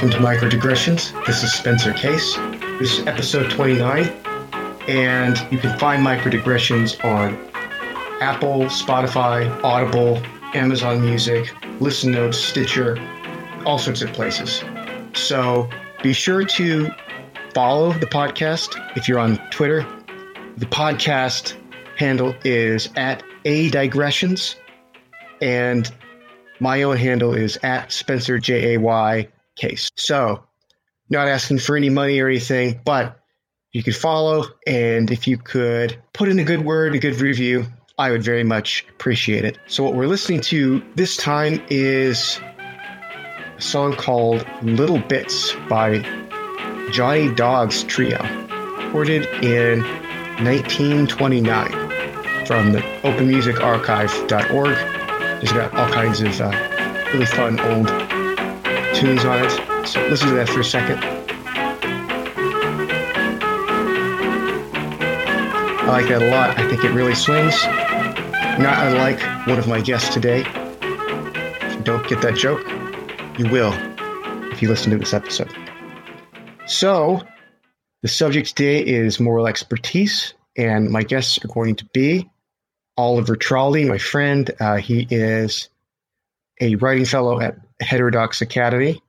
Welcome to Microdigressions. This is Spencer Case. This is episode 29, and you can find Microdigressions on Apple, Spotify, Audible, Amazon Music, Listen Notes, Stitcher, all sorts of places. So be sure to follow the podcast if you're on Twitter. The podcast handle is at A Digressions, and my own handle is at Spencer J A Y Case. So, not asking for any money or anything, but you could follow, and if you could put in a good word, a good review, I would very much appreciate it. So, what we're listening to this time is a song called Little Bits by Johnny Dodds Trio, recorded in 1929 from the openmusicarchive.org. There's got all kinds of uh, really fun old tunes on it. So listen to that for a second. I like that a lot. I think it really swings. Not unlike one of my guests today. If you don't get that joke, you will if you listen to this episode. So, the subject today is moral expertise, and my guests are going to be Oliver Traldi, my friend. Uh, he is a writing fellow at Heterodox Academy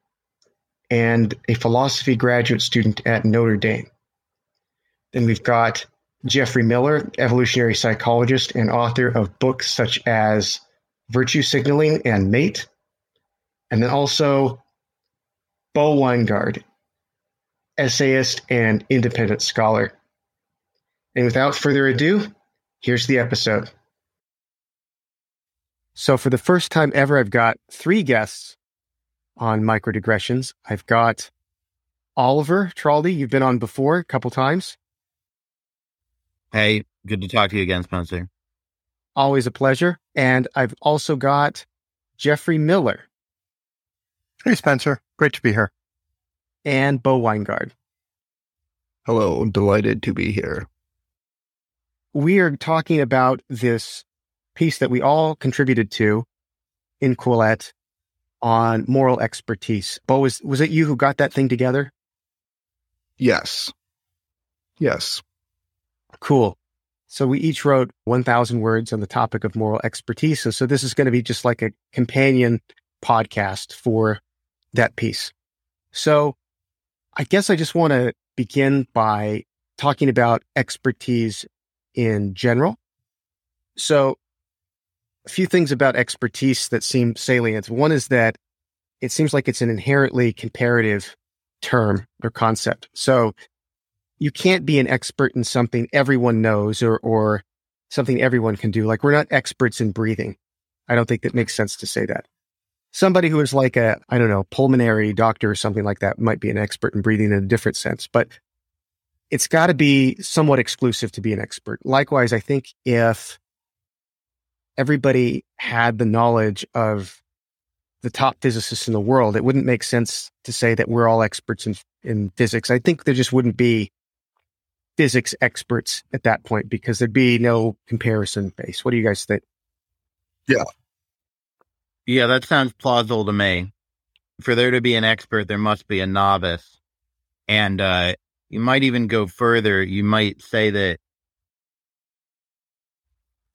and a philosophy graduate student at Notre Dame. Then we've got Geoffrey Miller, evolutionary psychologist and author of books such as Virtue Signaling and Mate. And then also Bo Winegard, essayist and independent scholar. And without further ado, here's the episode. So, for the first time ever, I've got three guests on microdigressions. I've got Oliver Traldi. You've been on before a couple times. Hey, good to talk to you again, Spencer. Always a pleasure. And I've also got Geoffrey Miller. Hey, Spencer. Great to be here. And Bo Winegard. Hello. Delighted to be here. We are talking about this piece that we all contributed to in Quillette on moral expertise. Bo, was, was it you who got that thing together? Yes. Yes. Cool. So we each wrote 1,000 words on the topic of moral expertise. And so this is going to be just like a companion podcast for that piece. So I guess I just want to begin by talking about expertise in general. So a few things about expertise that seem salient. One is that it seems like it's an inherently comparative term or concept. So you can't be an expert in something everyone knows or, or something everyone can do. Like we're not experts in breathing. I don't think that makes sense to say that. Somebody who is like a, I don't know, pulmonary doctor or something like that might be an expert in breathing in a different sense, but it's got to be somewhat exclusive to be an expert. Likewise, I think if everybody had the knowledge of the top physicists in the world, it wouldn't make sense to say that we're all experts in, in physics. I think there just wouldn't be physics experts at that point because there'd be no comparison base. What do you guys think? Yeah. Yeah, that sounds plausible to me. For there to be an expert, there must be a novice. And uh, you might even go further. You might say that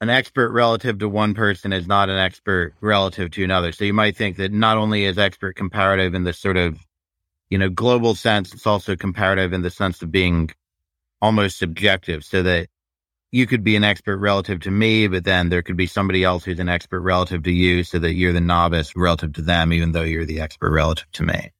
an expert relative to one person is not an expert relative to another. So you might think that not only is expert comparative in this sort of, you know, global sense, it's also comparative in the sense of being almost subjective so that you could be an expert relative to me, but then there could be somebody else who's an expert relative to you so that you're the novice relative to them, even though you're the expert relative to me.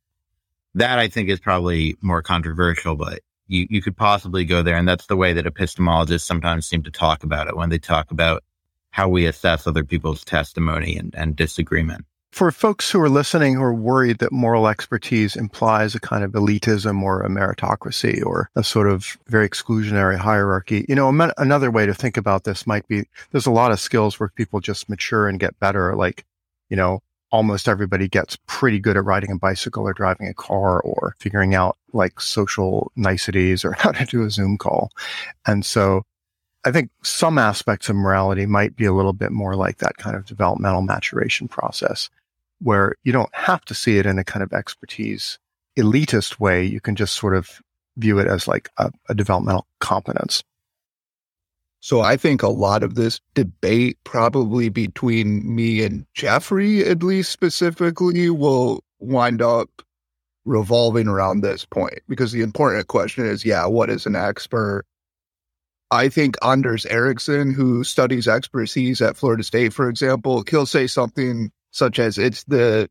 That I think is probably more controversial, but you, you could possibly go there. And that's the way that epistemologists sometimes seem to talk about it when they talk about how we assess other people's testimony and, and disagreement. For folks who are listening who are worried that moral expertise implies a kind of elitism or a meritocracy or a sort of very exclusionary hierarchy, you know, another way to think about this might be there's a lot of skills where people just mature and get better, like, you know, almost everybody gets pretty good at riding a bicycle or driving a car or figuring out like social niceties or how to do a Zoom call. And so I think some aspects of morality might be a little bit more like that kind of developmental maturation process where you don't have to see it in a kind of expertise elitist way, you can just sort of view it as like a, a developmental competence. So I think a lot of this debate, probably between me and Geoffrey, at least specifically, will wind up revolving around this point because the important question is, yeah, what is an expert? I think Anders Ericsson, who studies expertise at Florida State, for example, he'll say something such as it's the,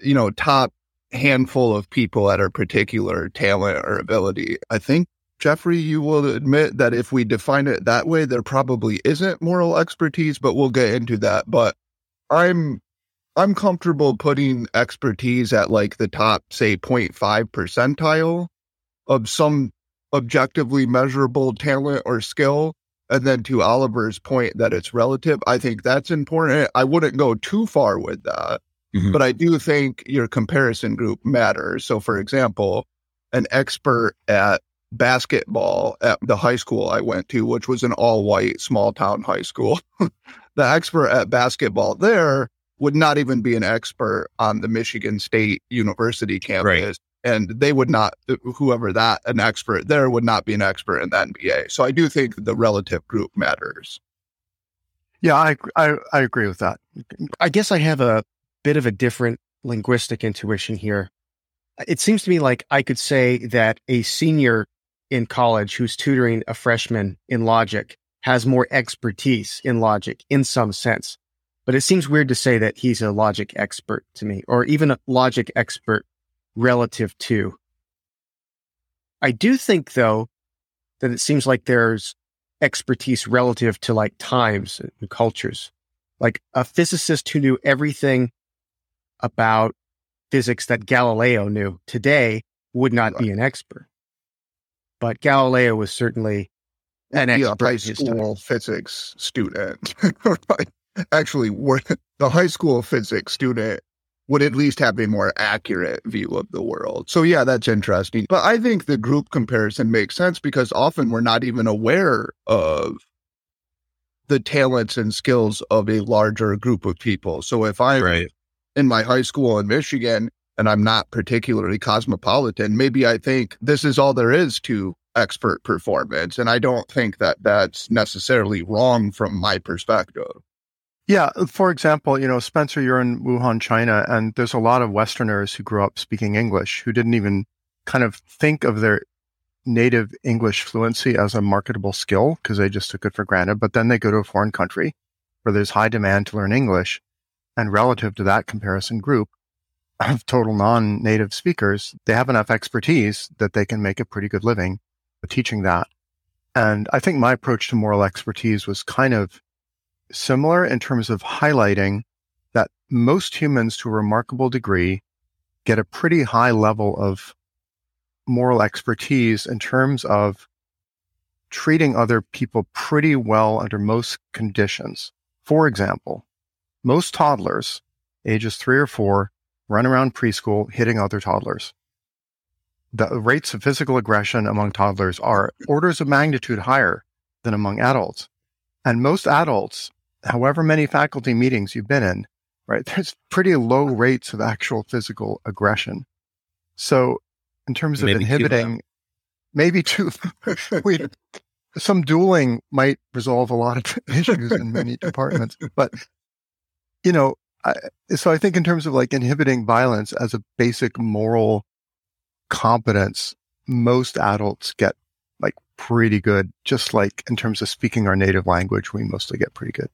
you know, top handful of people at a particular talent or ability. I think Geoffrey, you will admit that if we define it that way, there probably isn't moral expertise, but we'll get into that. But I'm I'm comfortable putting expertise at like the top, say 0.5 percentile of some objectively measurable talent or skill. And then to Oliver's point that it's relative, I think that's important. I wouldn't go too far with that, mm-hmm. but I do think your comparison group matters. So, for example, an expert at basketball at the high school I went to, which was an all white small town high school. the expert at basketball there would not even be an expert on the Michigan State University campus. Right. And they would not, whoever that, an expert there would not be an expert in the NBA. So I do think the relative group matters. Yeah, I, I, I agree with that. I guess I have a bit of a different linguistic intuition here. It seems to me like I could say that a senior in college who's tutoring a freshman in logic has more expertise in logic in some sense. But it seems weird to say that he's a logic expert to me, or even a logic expert relative to. I do think, though, that it seems like there's expertise relative to like times and cultures. Like a physicist who knew everything about physics that Galileo knew today would not be an expert but Galileo was certainly an yeah, uh, high school physics student. Actually, the high school physics student would at least have a more accurate view of the world. So yeah, that's interesting. But I think the group comparison makes sense because often we're not even aware of the talents and skills of a larger group of people. So if I'm right. in my high school in Michigan and I'm not particularly cosmopolitan, maybe I think this is all there is to expert performance. And I don't think that that's necessarily wrong from my perspective. Yeah. For example, you know, Spencer, you're in Wuhan, China, and there's a lot of Westerners who grew up speaking English who didn't even kind of think of their native English fluency as a marketable skill because they just took it for granted. But then they go to a foreign country where there's high demand to learn English. And relative to that comparison group, of total non-native speakers, they have enough expertise that they can make a pretty good living teaching that. And I think my approach to moral expertise was kind of similar in terms of highlighting that most humans to a remarkable degree get a pretty high level of moral expertise in terms of treating other people pretty well under most conditions. For example, most toddlers, ages three or four, run around preschool hitting other toddlers. The rates of physical aggression among toddlers are orders of magnitude higher than among adults. And most adults, however many faculty meetings you've been in, right, there's pretty low rates of actual physical aggression. So in terms of maybe inhibiting, too maybe two, we, some dueling might resolve a lot of issues in many departments, but you know, I, so I think in terms of like inhibiting violence as a basic moral competence, most adults get like pretty good, just like in terms of speaking our native language, we mostly get pretty good.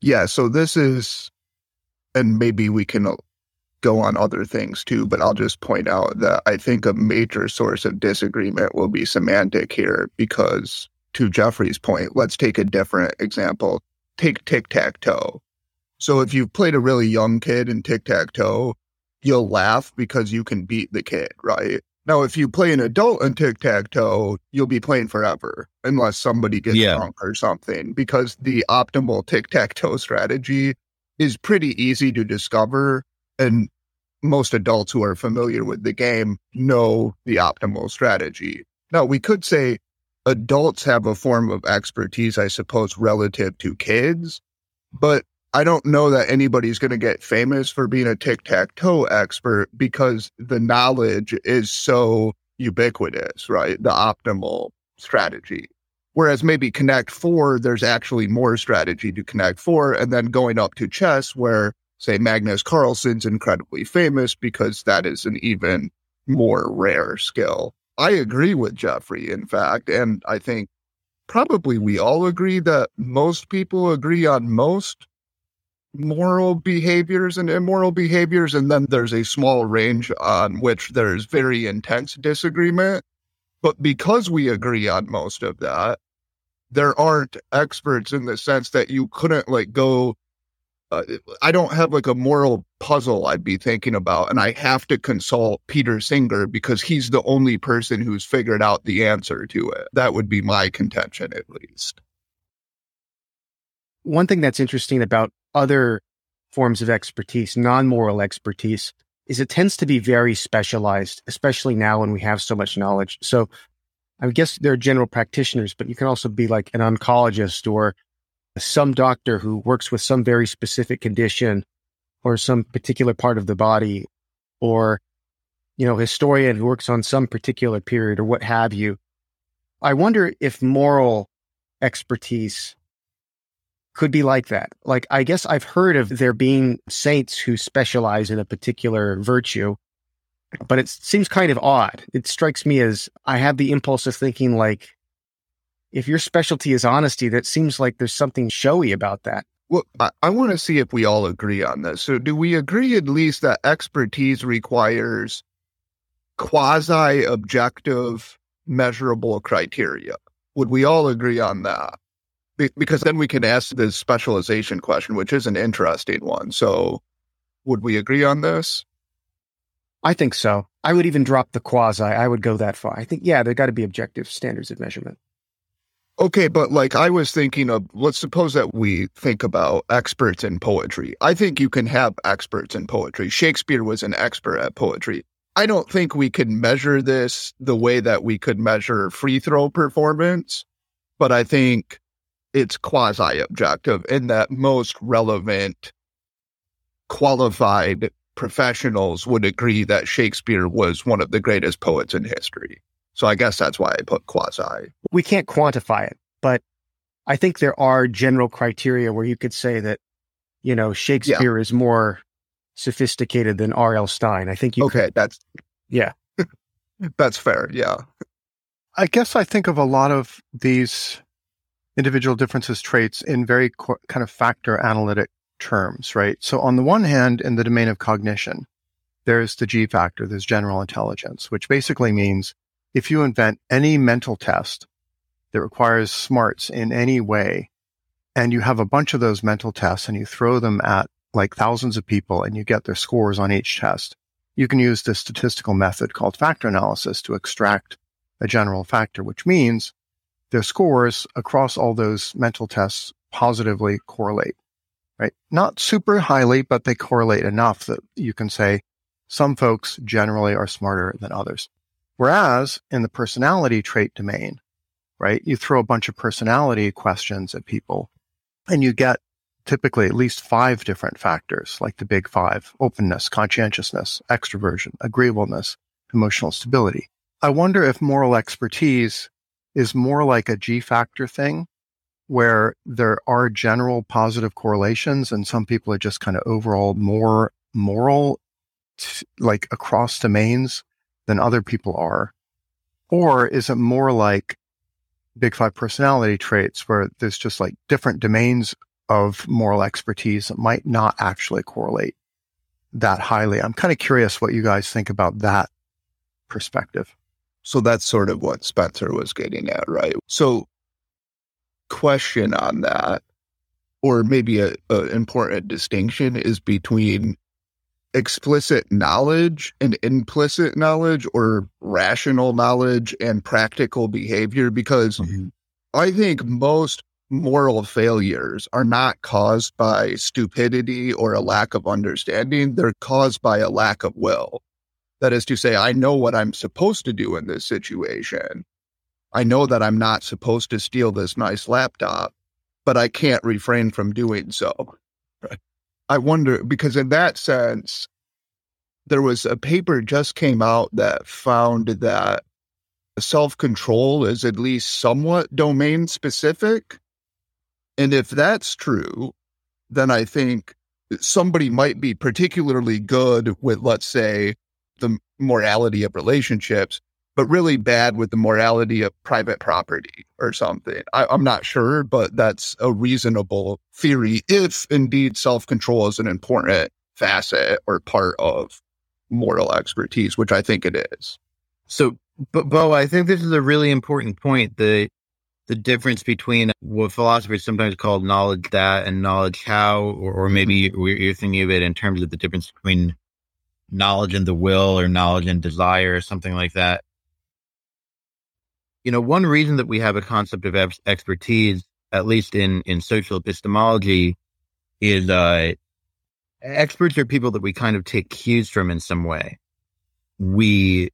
Yeah. So this is, and maybe we can go on other things too, but I'll just point out that I think a major source of disagreement will be semantic here because to Geoffrey's point, let's take a different example. Take tic tac toe. So if you've played a really young kid in tic tac toe, you'll laugh because you can beat the kid, right? Now, if you play an adult in tic tac toe, you'll be playing forever unless somebody gets yeah. drunk or something, because the optimal tic tac toe strategy is pretty easy to discover. And most adults who are familiar with the game know the optimal strategy. Now, we could say adults have a form of expertise, I suppose, relative to kids, but I don't know that anybody's going to get famous for being a tic tac toe expert because the knowledge is so ubiquitous, right? The optimal strategy. Whereas maybe Connect Four, there's actually more strategy to Connect Four. And then going up to chess, where say Magnus Carlsen's incredibly famous because that is an even more rare skill. I agree with Geoffrey, in fact. And I think probably we all agree that most people agree on most moral behaviors and immoral behaviors. And then there's a small range on which there's very intense disagreement. But because we agree on most of that, there aren't experts in the sense that you couldn't like go. Uh, I don't have like a moral puzzle I'd be thinking about, and I have to consult Peter Singer because he's the only person who's figured out the answer to it. That would be my contention, at least. One thing that's interesting about other forms of expertise, non moral expertise, is it tends to be very specialized, especially now when we have so much knowledge. So I guess they're general practitioners, but you can also be like an oncologist or some doctor who works with some very specific condition or some particular part of the body or you know historian who works on some particular period or what have you i wonder if moral expertise could be like that. Like, I guess I've heard of there being saints who specialize in a particular virtue, but it seems kind of odd. It strikes me as I have the impulse of thinking, like, if your specialty is honesty, that seems like there's something showy about that. Well, I, I want to see if we all agree on this. So, do we agree at least that expertise requires quasi objective, measurable criteria? Would we all agree on that? Because then we can ask the specialization question, which is an interesting one. So, would we agree on this? I think so. I would even drop the quasi. I would go that far. I think, yeah, there got to be objective standards of measurement. Okay, but like I was thinking of, let's suppose that we think about experts in poetry. I think you can have experts in poetry. Shakespeare was an expert at poetry. I don't think we can measure this the way that we could measure free throw performance, but I think it's quasi objective in that most relevant qualified professionals would agree that Shakespeare was one of the greatest poets in history. So I guess that's why I put quasi. We can't quantify it, but I think there are general criteria where you could say that, you know, Shakespeare yeah. is more sophisticated than R.L. Stine. I think you Okay, could, that's yeah. that's fair. Yeah. I guess I think of a lot of these individual differences traits in very co- kind of factor analytic terms, right? So on the one hand, in the domain of cognition, there's the G factor, there's general intelligence, which basically means if you invent any mental test that requires smarts in any way, and you have a bunch of those mental tests and you throw them at like thousands of people and you get their scores on each test, you can use this statistical method called factor analysis to extract a general factor, which means their scores across all those mental tests positively correlate, right? Not super highly, but they correlate enough that you can say some folks generally are smarter than others. Whereas in the personality trait domain, right, you throw a bunch of personality questions at people and you get typically at least five different factors, like the big five openness, conscientiousness, extroversion, agreeableness, emotional stability. I wonder if moral expertise is more like a G factor thing where there are general positive correlations and some people are just kind of overall more moral t- like across domains than other people are. Or is it more like big five personality traits where there's just like different domains of moral expertise that might not actually correlate that highly? I'm kind of curious what you guys think about that perspective so that's sort of what Spencer was getting at, right? So, question on that, or maybe a, a important distinction is between explicit knowledge and implicit knowledge or rational knowledge and practical behavior because mm-hmm. I think most moral failures are not caused by stupidity or a lack of understanding. They're caused by a lack of will. That is to say, I know what I'm supposed to do in this situation. I know that I'm not supposed to steal this nice laptop, but I can't refrain from doing so. I wonder because in that sense, there was a paper just came out that found that self control is at least somewhat domain specific. And if that's true, then I think somebody might be particularly good with, let's say, the morality of relationships, but really bad with the morality of private property or something. I, am not sure, but that's a reasonable theory if indeed self control is an important facet or part of moral expertise, which I think it is. So, but Bo, I think this is a really important point. The the difference between what philosophers sometimes call knowledge that and knowledge how, or, or maybe you're thinking of it in terms of the difference between knowledge and the will or knowledge and desire or something like that. You know, one reason that we have a concept of expertise, at least in, in social epistemology, is uh, experts are people that we kind of take cues from in some way. We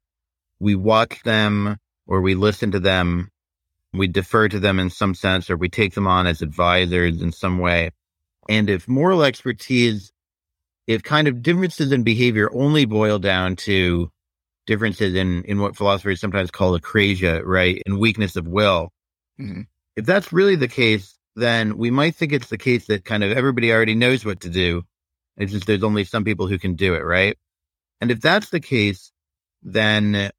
we watch them or we listen to them we defer to them in some sense, or we take them on as advisors in some way. And if moral expertise, if kind of differences in behavior only boil down to differences in, in what philosophers sometimes call acrasia, right? And weakness of will. Mm-hmm. If that's really the case, then we might think it's the case that kind of everybody already knows what to do. It's just there's only some people who can do it, right? And if that's the case, then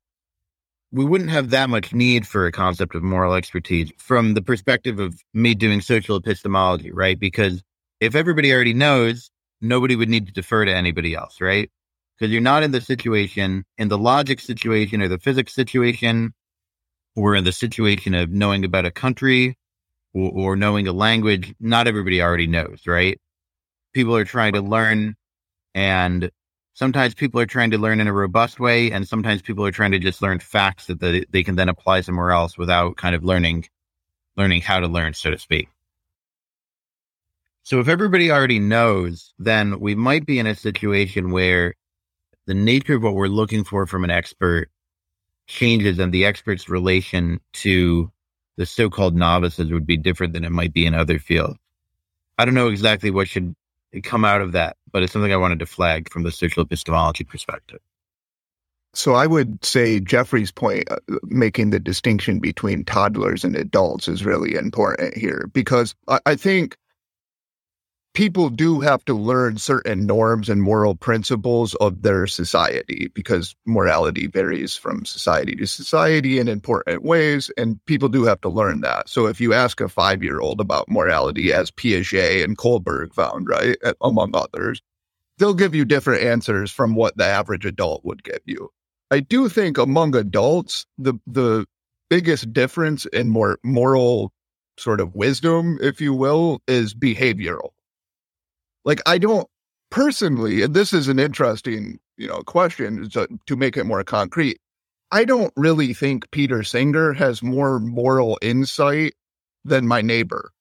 we wouldn't have that much need for a concept of moral expertise from the perspective of me doing social epistemology, right? Because if everybody already knows, nobody would need to defer to anybody else, right? Because you're not in the situation, in the logic situation or the physics situation, or in the situation of knowing about a country or, or knowing a language. Not everybody already knows, right? People are trying to learn and sometimes people are trying to learn in a robust way and sometimes people are trying to just learn facts that they, they can then apply somewhere else without kind of learning learning how to learn so to speak so if everybody already knows then we might be in a situation where the nature of what we're looking for from an expert changes and the expert's relation to the so-called novices would be different than it might be in other fields i don't know exactly what should come out of that, but it's something I wanted to flag from the social epistemology perspective. So I would say Geoffrey's point, uh, making the distinction between toddlers and adults, is really important here because I, I think people do have to learn certain norms and moral principles of their society because morality varies from society to society in important ways. And people do have to learn that. So if you ask a five year old about morality, as Piaget and Kohlberg found, right, among others, they'll give you different answers from what the average adult would give you. I do think among adults, the, the biggest difference in more moral sort of wisdom, if you will, is behavioral like I don't personally, and this is an interesting, you know, question to, to make it more concrete. I don't really think Peter Singer has more moral insight than my neighbor.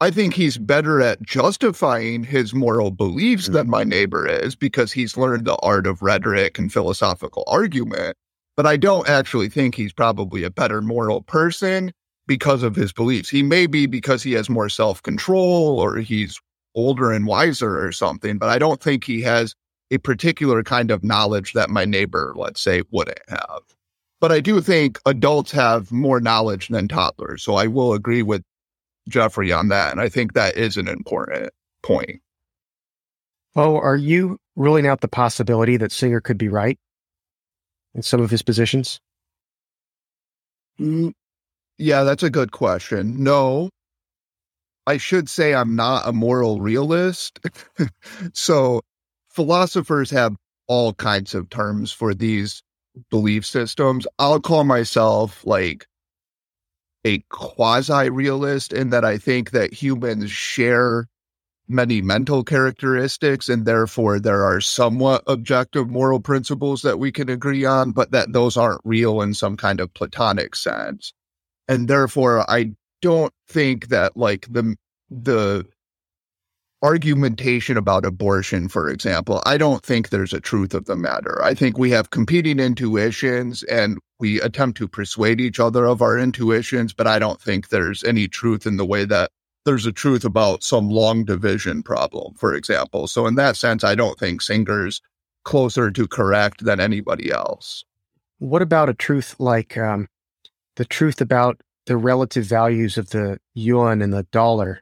I think he's better at justifying his moral beliefs than my neighbor is because he's learned the art of rhetoric and philosophical argument. But I don't actually think he's probably a better moral person because of his beliefs. He may be because he has more self control or he's older and wiser or something, but I don't think he has a particular kind of knowledge that my neighbor, let's say, wouldn't have. But I do think adults have more knowledge than toddlers. So I will agree with Geoffrey on that. And I think that is an important point. Oh, are you ruling out the possibility that Singer could be right in some of his positions? Mm, yeah, that's a good question. No, I should say I'm not a moral realist. so philosophers have all kinds of terms for these belief systems. I'll call myself like a quasi realist in that I think that humans share many mental characteristics and therefore there are somewhat objective moral principles that we can agree on, but that those aren't real in some kind of platonic sense. And therefore I don't think that like the the argumentation about abortion, for example, I don't think there's a truth of the matter. I think we have competing intuitions and we attempt to persuade each other of our intuitions, but I don't think there's any truth in the way that there's a truth about some long division problem, for example. So in that sense, I don't think Singer's closer to correct than anybody else. What about a truth like um, the truth about the relative values of the yuan and the dollar?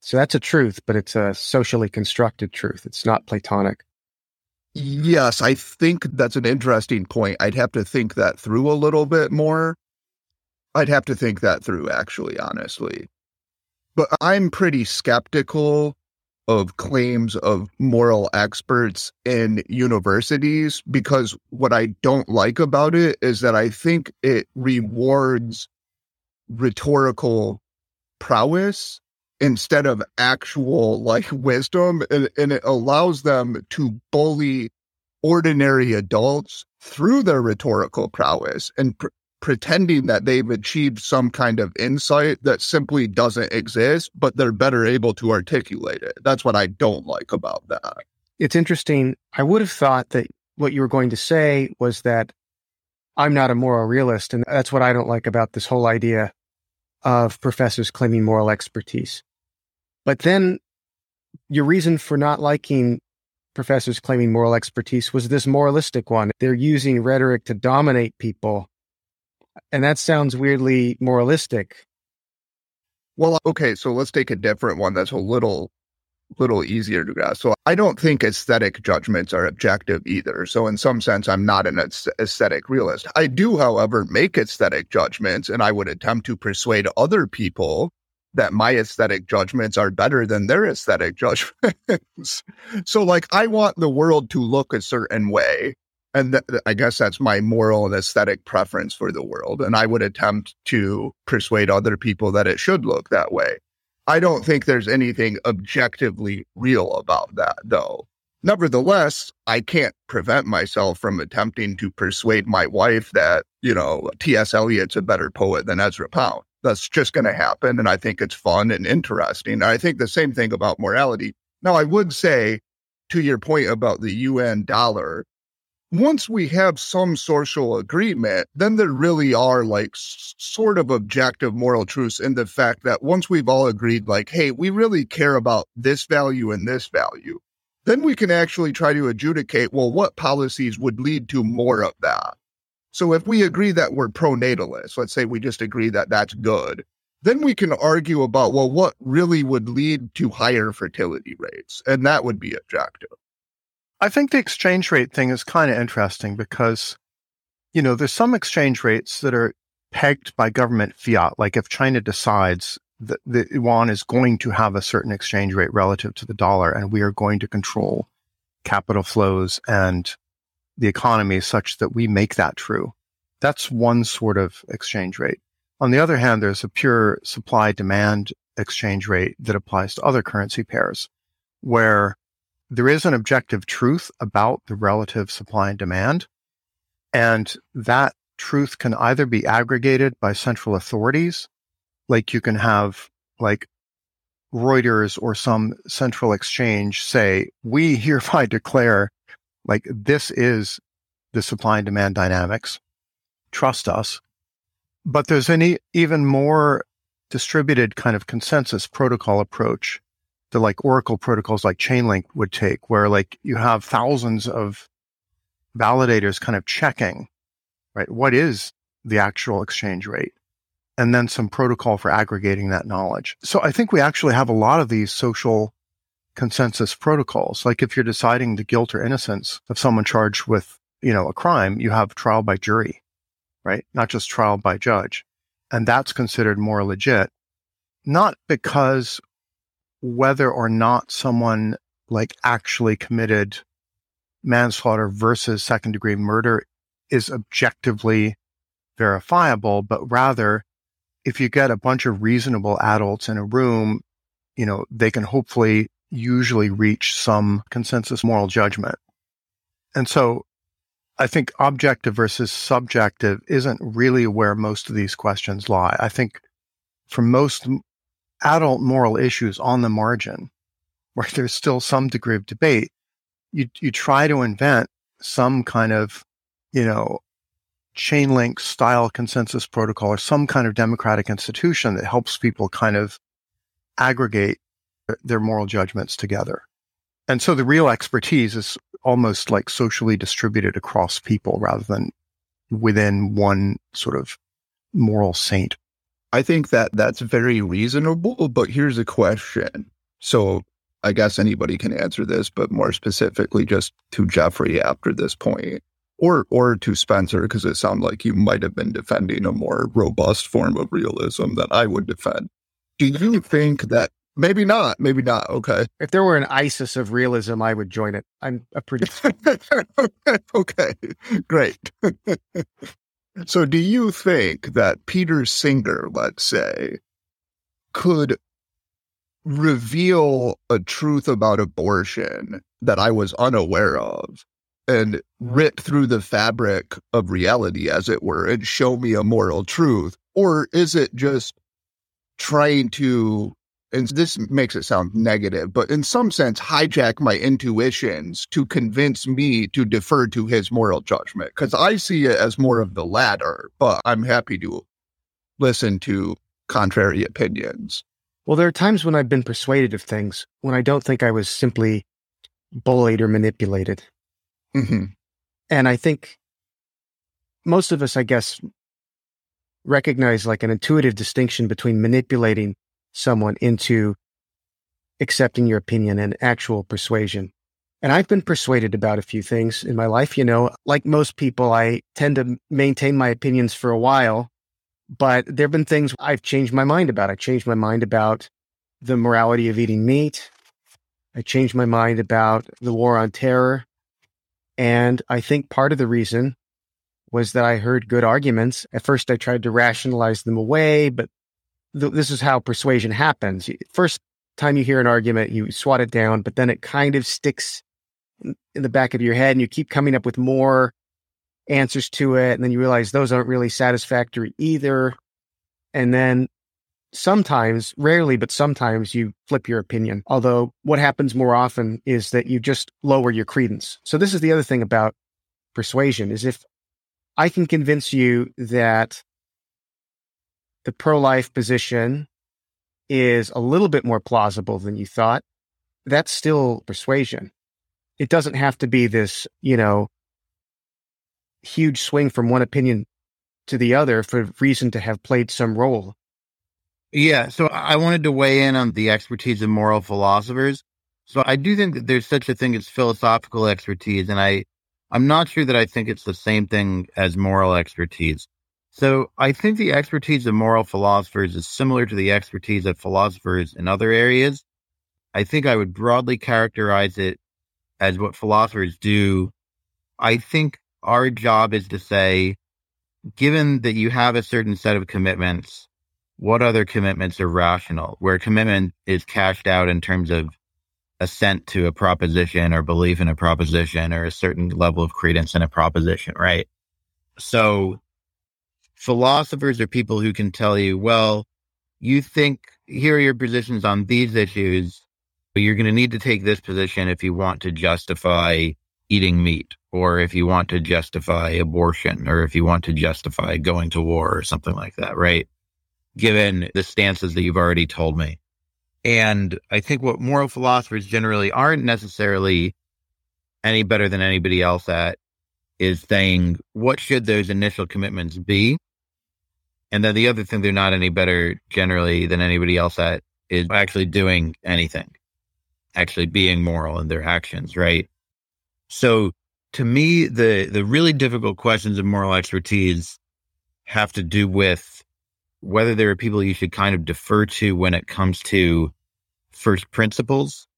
So that's a truth, but it's a socially constructed truth. It's not Platonic. Yes, I think that's an interesting point. I'd have to think that through a little bit more. I'd have to think that through, actually, honestly. But I'm pretty skeptical of claims of moral experts in universities because what I don't like about it is that I think it rewards rhetorical prowess instead of actual like wisdom and, and it allows them to bully ordinary adults through their rhetorical prowess and pr- pretending that they've achieved some kind of insight that simply doesn't exist, but they're better able to articulate it. That's what I don't like about that. It's interesting. I would have thought that what you were going to say was that I'm not a moral realist. And that's what I don't like about this whole idea of professors claiming moral expertise. But then your reason for not liking professors claiming moral expertise was this moralistic one. They're using rhetoric to dominate people. And that sounds weirdly moralistic. Well, okay, so let's take a different one that's a little little easier to grasp. So I don't think aesthetic judgments are objective either. So in some sense, I'm not an aesthetic realist. I do, however, make aesthetic judgments and I would attempt to persuade other people that my aesthetic judgments are better than their aesthetic judgments. so, like, I want the world to look a certain way. And th- I guess that's my moral and aesthetic preference for the world. And I would attempt to persuade other people that it should look that way. I don't think there's anything objectively real about that, though. Nevertheless, I can't prevent myself from attempting to persuade my wife that, you know, T.S. Eliot's a better poet than Ezra Pound that's just going to happen. And I think it's fun and interesting. I think the same thing about morality. Now, I would say to your point about the yuan dollar, once we have some social agreement, then there really are like s- sort of objective moral truths in the fact that once we've all agreed, like, hey, we really care about this value and this value, then we can actually try to adjudicate, well, what policies would lead to more of that? So if we agree that we're pronatalist, let's say we just agree that that's good, then we can argue about, well, what really would lead to higher fertility rates? And that would be objective. I think the exchange rate thing is kind of interesting because, you know, there's some exchange rates that are pegged by government fiat. Like if China decides that the yuan is going to have a certain exchange rate relative to the dollar and we are going to control capital flows and the economy such that we make that true. That's one sort of exchange rate. On the other hand, there's a pure supply demand exchange rate that applies to other currency pairs where there is an objective truth about the relative supply and demand. And that truth can either be aggregated by central authorities, like you can have like Reuters or some central exchange say, we hereby declare like this is the supply and demand dynamics. Trust us. But there's an e- even more distributed kind of consensus protocol approach that like Oracle protocols like Chainlink would take, where like you have thousands of validators kind of checking, right? What is the actual exchange rate? And then some protocol for aggregating that knowledge. So I think we actually have a lot of these social consensus protocols. Like if you're deciding the guilt or innocence of someone charged with, you know, a crime, you have trial by jury, right? Not just trial by judge. And that's considered more legit, not because whether or not someone like actually committed manslaughter versus second degree murder is objectively verifiable, but rather if you get a bunch of reasonable adults in a room, you know, they can hopefully usually reach some consensus moral judgment. And so I think objective versus subjective isn't really where most of these questions lie. I think for most adult moral issues on the margin, where there's still some degree of debate, you, you try to invent some kind of, you know, Chainlink style consensus protocol or some kind of democratic institution that helps people kind of aggregate their moral judgments together. And so the real expertise is almost like socially distributed across people rather than within one sort of moral saint. I think that that's very reasonable, but here's a question. So I guess anybody can answer this, but more specifically just to Geoffrey after this point or or to Spencer because it sounded like you might have been defending a more robust form of realism that I would defend. Do you think that maybe not, maybe not? Okay. If there were an ISIS of realism, I would join it. I'm a pretty okay, great. so, do you think that Peter Singer, let's say, could reveal a truth about abortion that I was unaware of and rip through the fabric of reality, as it were, and show me a moral truth? Or is it just trying to, and this makes it sound negative, but in some sense, hijack my intuitions to convince me to defer to his moral judgment? Because I see it as more of the latter, but I'm happy to listen to contrary opinions. Well, there are times when I've been persuaded of things when I don't think I was simply bullied or manipulated. Mm-hmm. And I think most of us, I guess, recognize like an intuitive distinction between manipulating someone into accepting your opinion and actual persuasion. And I've been persuaded about a few things in my life. You know, like most people, I tend to maintain my opinions for a while, but there have been things I've changed my mind about. I changed my mind about the morality of eating meat. I changed my mind about the war on terror. And I think part of the reason was that I heard good arguments. At first, I tried to rationalize them away, but th- this is how persuasion happens. First time you hear an argument, you swat it down, but then it kind of sticks in the back of your head and you keep coming up with more answers to it. And then you realize those aren't really satisfactory either. And then sometimes, rarely, but sometimes you flip your opinion. Although what happens more often is that you just lower your credence. So this is the other thing about persuasion is if I can convince you that the pro-life position is a little bit more plausible than you thought, that's still persuasion. It doesn't have to be this, you know, huge swing from one opinion to the other for reason to have played some role. Yeah. So I wanted to weigh in on the expertise of moral philosophers. So I do think that there's such a thing as philosophical expertise, and I, I'm not sure that I think it's the same thing as moral expertise. So I think the expertise of moral philosophers is similar to the expertise of philosophers in other areas. I think I would broadly characterize it as what philosophers do. I think our job is to say, given that you have a certain set of commitments, what other commitments are rational? Where commitment is cashed out in terms of assent to a proposition or belief in a proposition or a certain level of credence in a proposition, right? So philosophers are people who can tell you, well, you think here are your positions on these issues, but you're going to need to take this position if you want to justify eating meat or if you want to justify abortion or if you want to justify going to war or something like that, right? given the stances that you've already told me. And I think what moral philosophers generally aren't necessarily any better than anybody else at is saying, what should those initial commitments be? And then the other thing they're not any better generally than anybody else at is actually doing anything, actually being moral in their actions, right? So to me, the, the really difficult questions of moral expertise have to do with whether there are people you should kind of defer to when it comes to first principles.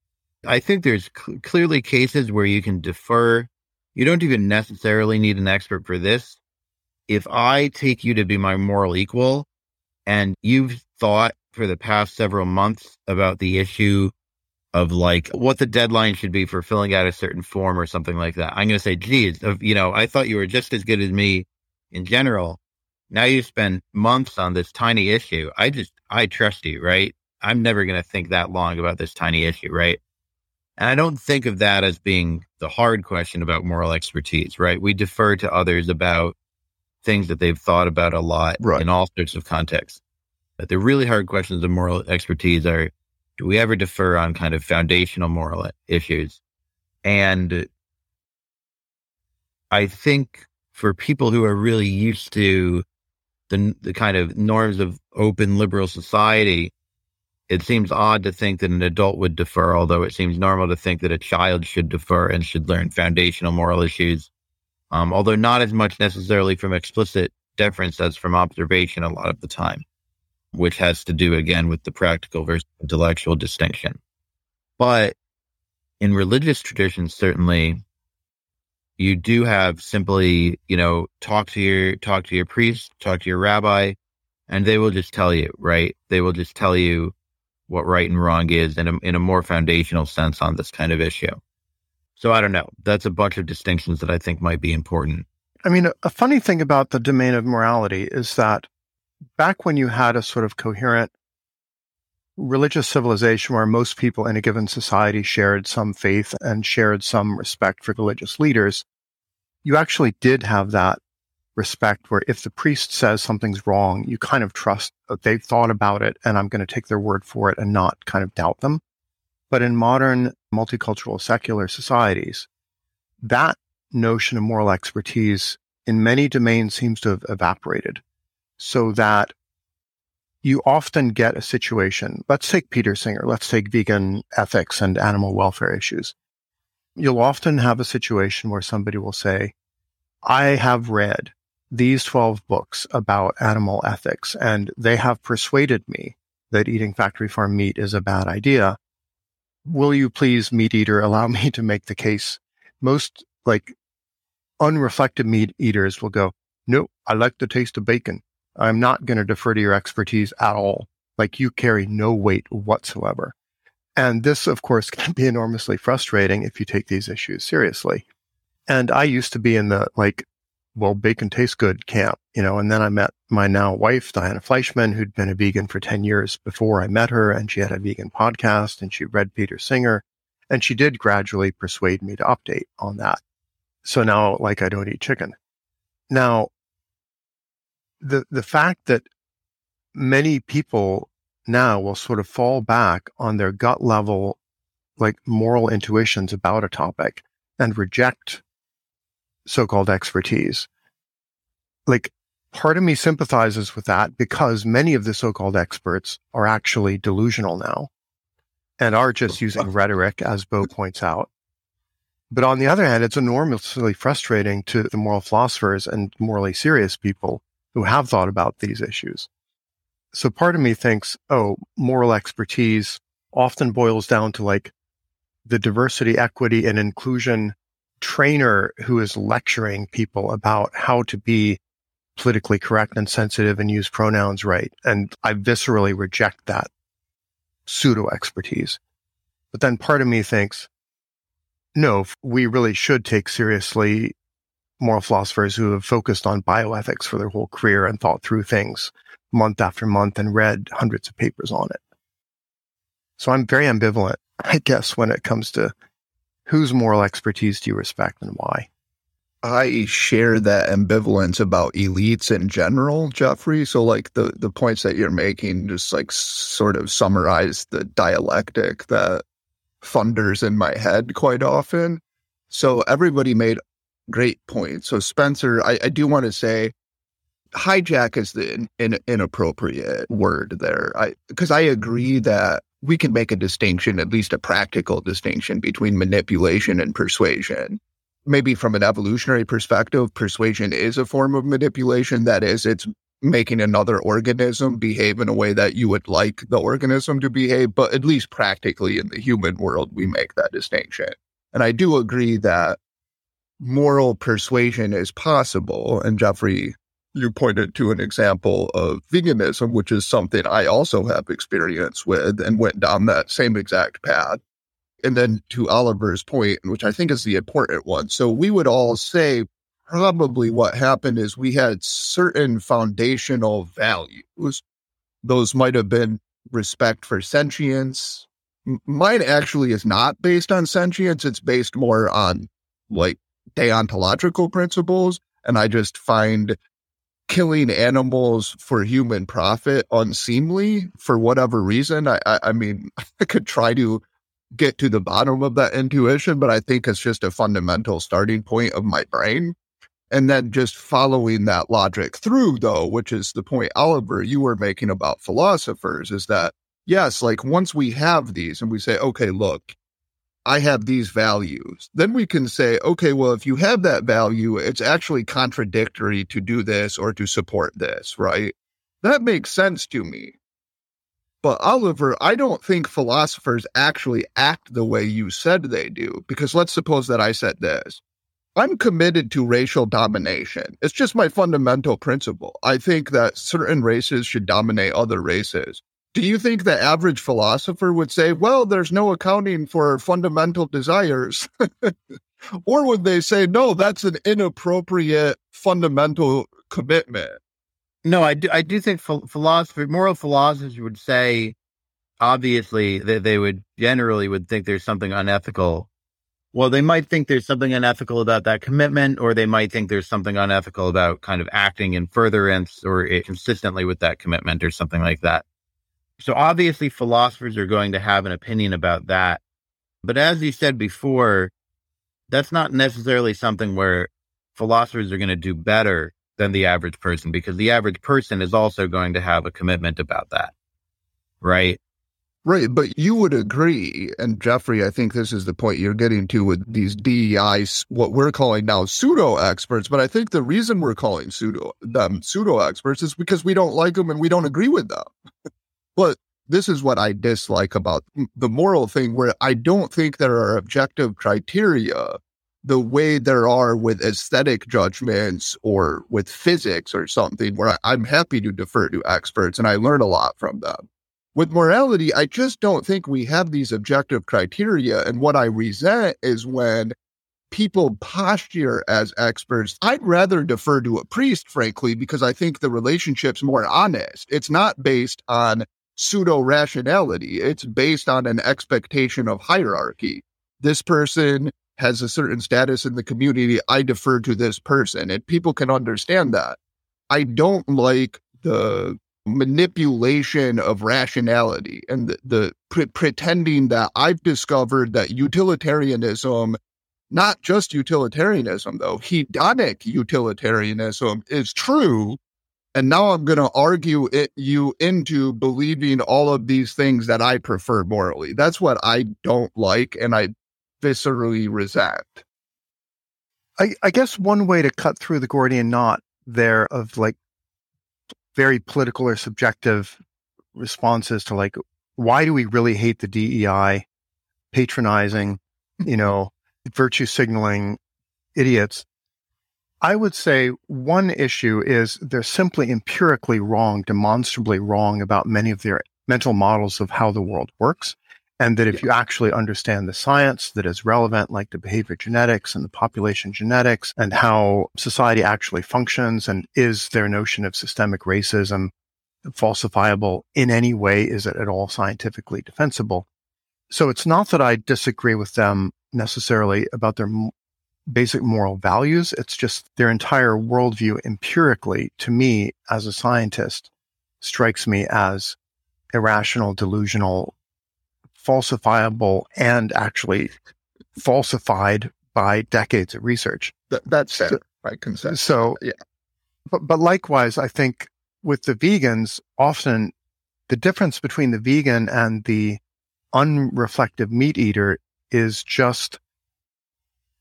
I think there's cl- clearly cases where you can defer. You don't even necessarily need an expert for this. If I take you to be my moral equal and you've thought for the past several months about the issue of like what the deadline should be for filling out a certain form or something like that, I'm going to say, geez, uh, you know, I thought you were just as good as me in general. Now you spend months on this tiny issue. I just, I trust you, right? I'm never going to think that long about this tiny issue, right? And I don't think of that as being the hard question about moral expertise, right? We defer to others about things that they've thought about a lot right. in all sorts of contexts. But the really hard questions of moral expertise are do we ever defer on kind of foundational moral issues? And I think for people who are really used to the, the kind of norms of open liberal society, it seems odd to think that an adult would defer, although it seems normal to think that a child should defer and should learn foundational moral issues. Um, although not as much necessarily from explicit deference as from observation a lot of the time, which has to do again with the practical versus intellectual distinction. But in religious traditions, certainly, you do have simply, you know, talk to your talk to your priest, talk to your rabbi, and they will just tell you, right? They will just tell you what right and wrong is in a, in a more foundational sense on this kind of issue. So I don't know. That's a bunch of distinctions that I think might be important. I mean, a, funny thing about the domain of morality is that back when you had a sort of coherent religious civilization where most people in a given society shared some faith and shared some respect for religious leaders, you actually did have that respect where if the priest says something's wrong, you kind of trust that they've thought about it and I'm going to take their word for it and not kind of doubt them. But in modern multicultural secular societies, that notion of moral expertise in many domains seems to have evaporated so that you often get a situation. Let's take Peter Singer. Let's take vegan ethics and animal welfare issues. You'll often have a situation where somebody will say, I have read these 12 books about animal ethics and they have persuaded me that eating factory farm meat is a bad idea. Will you please, meat eater, allow me to make the case? Most like unreflective meat eaters will go, no, I like the taste of bacon. I'm not going to defer to your expertise at all. Like you carry no weight whatsoever. And this, of course, can be enormously frustrating if you take these issues seriously. And I used to be in the like well, bacon tastes good camp, you know, and then I met my now wife, Diana Fleischman, who'd been a vegan for 10 years before I met her. And she had a vegan podcast and she read Peter Singer and she did gradually persuade me to update on that. So now, like, I don't eat chicken. Now, the, the fact that many people now will sort of fall back on their gut level, like moral intuitions about a topic and reject so-called expertise. Like part of me sympathizes with that because many of the so-called experts are actually delusional now and are just using rhetoric, as Bo points out. But on the other hand, it's enormously frustrating to the moral philosophers and morally serious people who have thought about these issues. So part of me thinks, oh, moral expertise often boils down to like the diversity, equity, and inclusion trainer who is lecturing people about how to be politically correct and sensitive and use pronouns right. And I viscerally reject that pseudo expertise. But then part of me thinks, no, we really should take seriously moral philosophers who have focused on bioethics for their whole career and thought through things month after month and read hundreds of papers on it. So I'm very ambivalent, I guess, when it comes to whose moral expertise do you respect and why? I share that ambivalence about elites in general, Geoffrey. So, like the the points that you're making, just like sort of summarize the dialectic that thunders in my head quite often. So everybody made great points. So Spencer, I, I do want to say, hijack is the in, in, inappropriate word there. I because I agree that we can make a distinction, at least a practical distinction between manipulation and persuasion. Maybe from an evolutionary perspective, persuasion is a form of manipulation. That is, it's making another organism behave in a way that you would like the organism to behave. But at least practically in the human world, we make that distinction. And I do agree that moral persuasion is possible. And Geoffrey you pointed to an example of veganism, which is something I also have experience with and went down that same exact path. And then to Oliver's point, which I think is the important one. So we would all say probably what happened is we had certain foundational values. Those might have been respect for sentience. Mine actually is not based on sentience. It's based more on like deontological principles. And I just find killing animals for human profit unseemly for whatever reason. I, I, I mean, I could try to get to the bottom of that intuition, but I think it's just a fundamental starting point of my brain. And then just following that logic through, though, which is the point, Oliver, you were making about philosophers, is that yes, like once we have these and we say, okay, look, I have these values, then we can say, okay, well, if you have that value, it's actually contradictory to do this or to support this, right? That makes sense to me. But Oliver, I don't think philosophers actually act the way you said they do. Because let's suppose that I said this I'm committed to racial domination. It's just my fundamental principle. I think that certain races should dominate other races. Do you think the average philosopher would say, well, there's no accounting for fundamental desires? or would they say, no, that's an inappropriate fundamental commitment? No, I do. I do think philosophy, moral philosophers would say, obviously, that they would generally would think there's something unethical. Well, they might think there's something unethical about that commitment, or they might think there's something unethical about kind of acting in furtherance or eh, consistently with that commitment, or something like that. So obviously, philosophers are going to have an opinion about that. But as you said before, that's not necessarily something where philosophers are going to do better than the average person because the average person is also going to have a commitment about that. Right. Right. But you would agree. And Geoffrey, I think this is the point you're getting to with these DEI, what we're calling now pseudo experts. But I think the reason we're calling pseudo them pseudo experts is because we don't like them and we don't agree with them. but this is what I dislike about the moral thing, where I don't think there are objective criteria the way there are with aesthetic judgments or with physics or something where I'm happy to defer to experts and I learn a lot from them. With morality, I just don't think we have these objective criteria. And what I resent is when people posture as experts. I'd rather defer to a priest, frankly, because I think the relationship's more honest. It's not based on pseudo rationality, it's based on an expectation of hierarchy. This person has a certain status in the community, I defer to this person. And people can understand that. I don't like the manipulation of rationality and the, the pre- pretending that I've discovered that utilitarianism, not just utilitarianism though, hedonic utilitarianism is true. And now I'm going to argue it, you into believing all of these things that I prefer morally. That's what I don't like. And I viscerally resent. I, I guess one way to cut through the Gordian knot there of like very political or subjective responses to like why do we really hate the DEI, patronizing, you know, virtue signaling idiots? I would say one issue is they're simply empirically wrong, demonstrably wrong about many of their mental models of how the world works. And that if yeah. you actually understand the science that is relevant, like the behavior genetics and the population genetics and how society actually functions and is their notion of systemic racism falsifiable in any way? Is it at all scientifically defensible? So it's not that I disagree with them necessarily about their basic moral values. It's just their entire worldview empirically to me as a scientist strikes me as irrational, delusional, falsifiable and actually falsified by decades of research. That, that's fair, so, by consensus. So, yeah. But, but likewise, I think with the vegans, often the difference between the vegan and the unreflective meat eater is just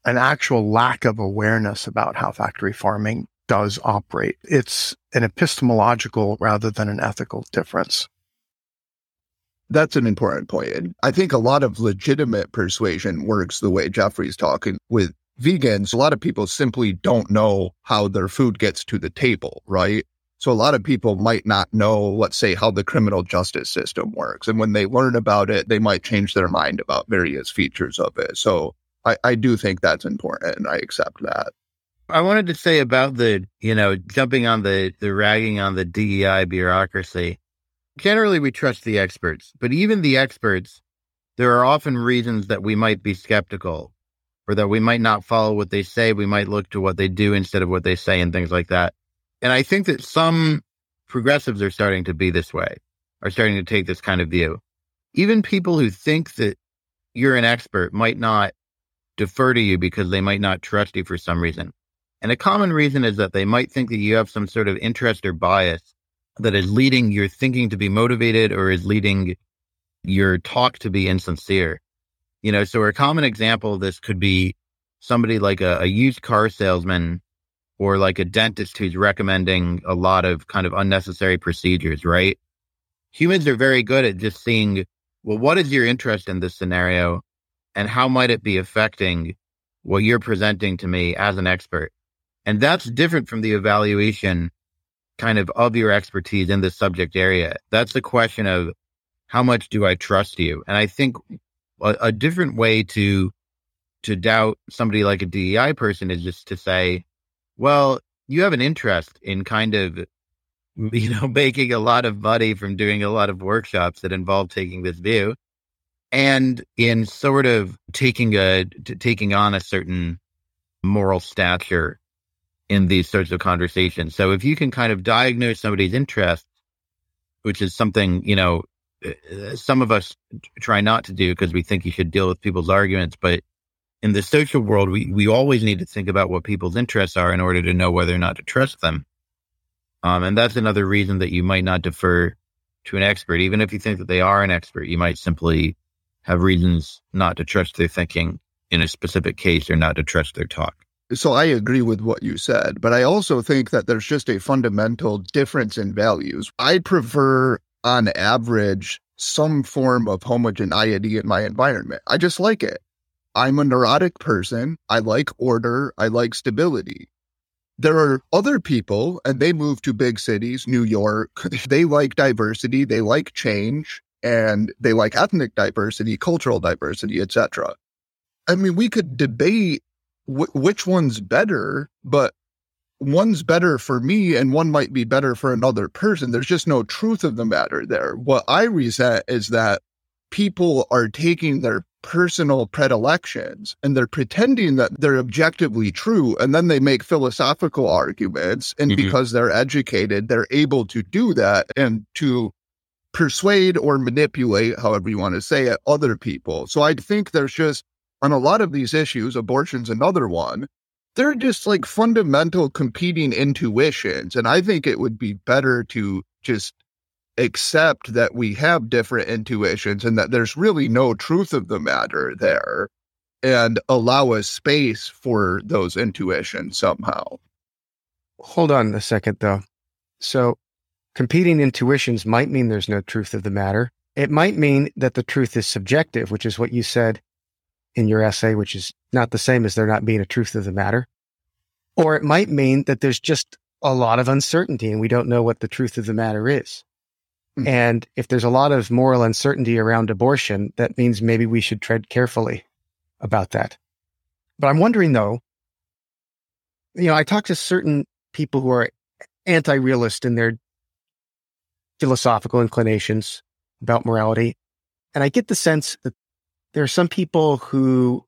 an actual lack of awareness about how factory farming does operate. It's an epistemological rather than an ethical difference. That's an important point. And I think a lot of legitimate persuasion works the way Geoffrey's talking with vegans. A lot of people simply don't know how their food gets to the table, right? So a lot of people might not know, let's say, how the criminal justice system works. And when they learn about it, they might change their mind about various features of it. So I, I do think that's important and I accept that. I wanted to say about the, you know, jumping on the, the ragging on the DEI bureaucracy generally we trust the experts, but even the experts, there are often reasons that we might be skeptical or that we might not follow what they say. We might look to what they do instead of what they say and things like that. and I think that some progressives are starting to be this way, are starting to take this kind of view. Even people who think that you're an expert might not defer to you because they might not trust you for some reason. And a common reason is that they might think that you have some sort of interest or bias that is leading your thinking to be motivated or is leading your talk to be insincere. You know, so a common example of this could be somebody like a, a used car salesman or like a dentist who's recommending a lot of kind of unnecessary procedures, right? Humans are very good at just seeing, well, what is your interest in this scenario and how might it be affecting what you're presenting to me as an expert? And that's different from the evaluation kind of of your expertise in the subject area. That's the question of how much do I trust you? And I think a, a different way to to doubt somebody like a DEI person is just to say, well, you have an interest in kind of you know making a lot of money from doing a lot of workshops that involve taking this view and in sort of taking a taking on a certain moral stature in these sorts of conversations. So if you can kind of diagnose somebody's interest, which is something, you know, uh, some of us try not to do because we think you should deal with people's arguments, but in the social world, we, we always need to think about what people's interests are in order to know whether or not to trust them. Um, and that's another reason that you might not defer to an expert. Even if you think that they are an expert, you might simply have reasons not to trust their thinking in a specific case or not to trust their talk. So I agree with what you said, but I also think that there's just a fundamental difference in values. I prefer, on average, some form of homogeneity in my environment. I just like it. I'm a neurotic person. I like order. I like stability. There are other people, and they move to big cities, New York. They like diversity. They like change and they like ethnic diversity, cultural diversity, etc. I mean, we could debate which one's better, but one's better for me and one might be better for another person. There's just no truth of the matter there. What I resent is that people are taking their personal predilections and they're pretending that they're objectively true and then they make philosophical arguments and mm-hmm. because they're educated they're able to do that and to persuade or manipulate however you want to say it other people so i think there's just on a lot of these issues, abortion's another one. They're just like fundamental competing intuitions. And I think it would be better to just accept that we have different intuitions and that there's really no truth of the matter there and allow a space for those intuitions somehow. Hold on a second, though. So, competing intuitions might mean there's no truth of the matter. It might mean that the truth is subjective, which is what you said in your essay, which is not the same as there not being a truth of the matter. Or it might mean that there's just a lot of uncertainty and we don't know what the truth of the matter is. Mm-hmm. And if there's a lot of moral uncertainty around abortion, that means maybe we should tread carefully about that. But I'm wondering though, you know, I talk to certain people who are anti realist in their philosophical inclinations about morality. And I get the sense that there are some people who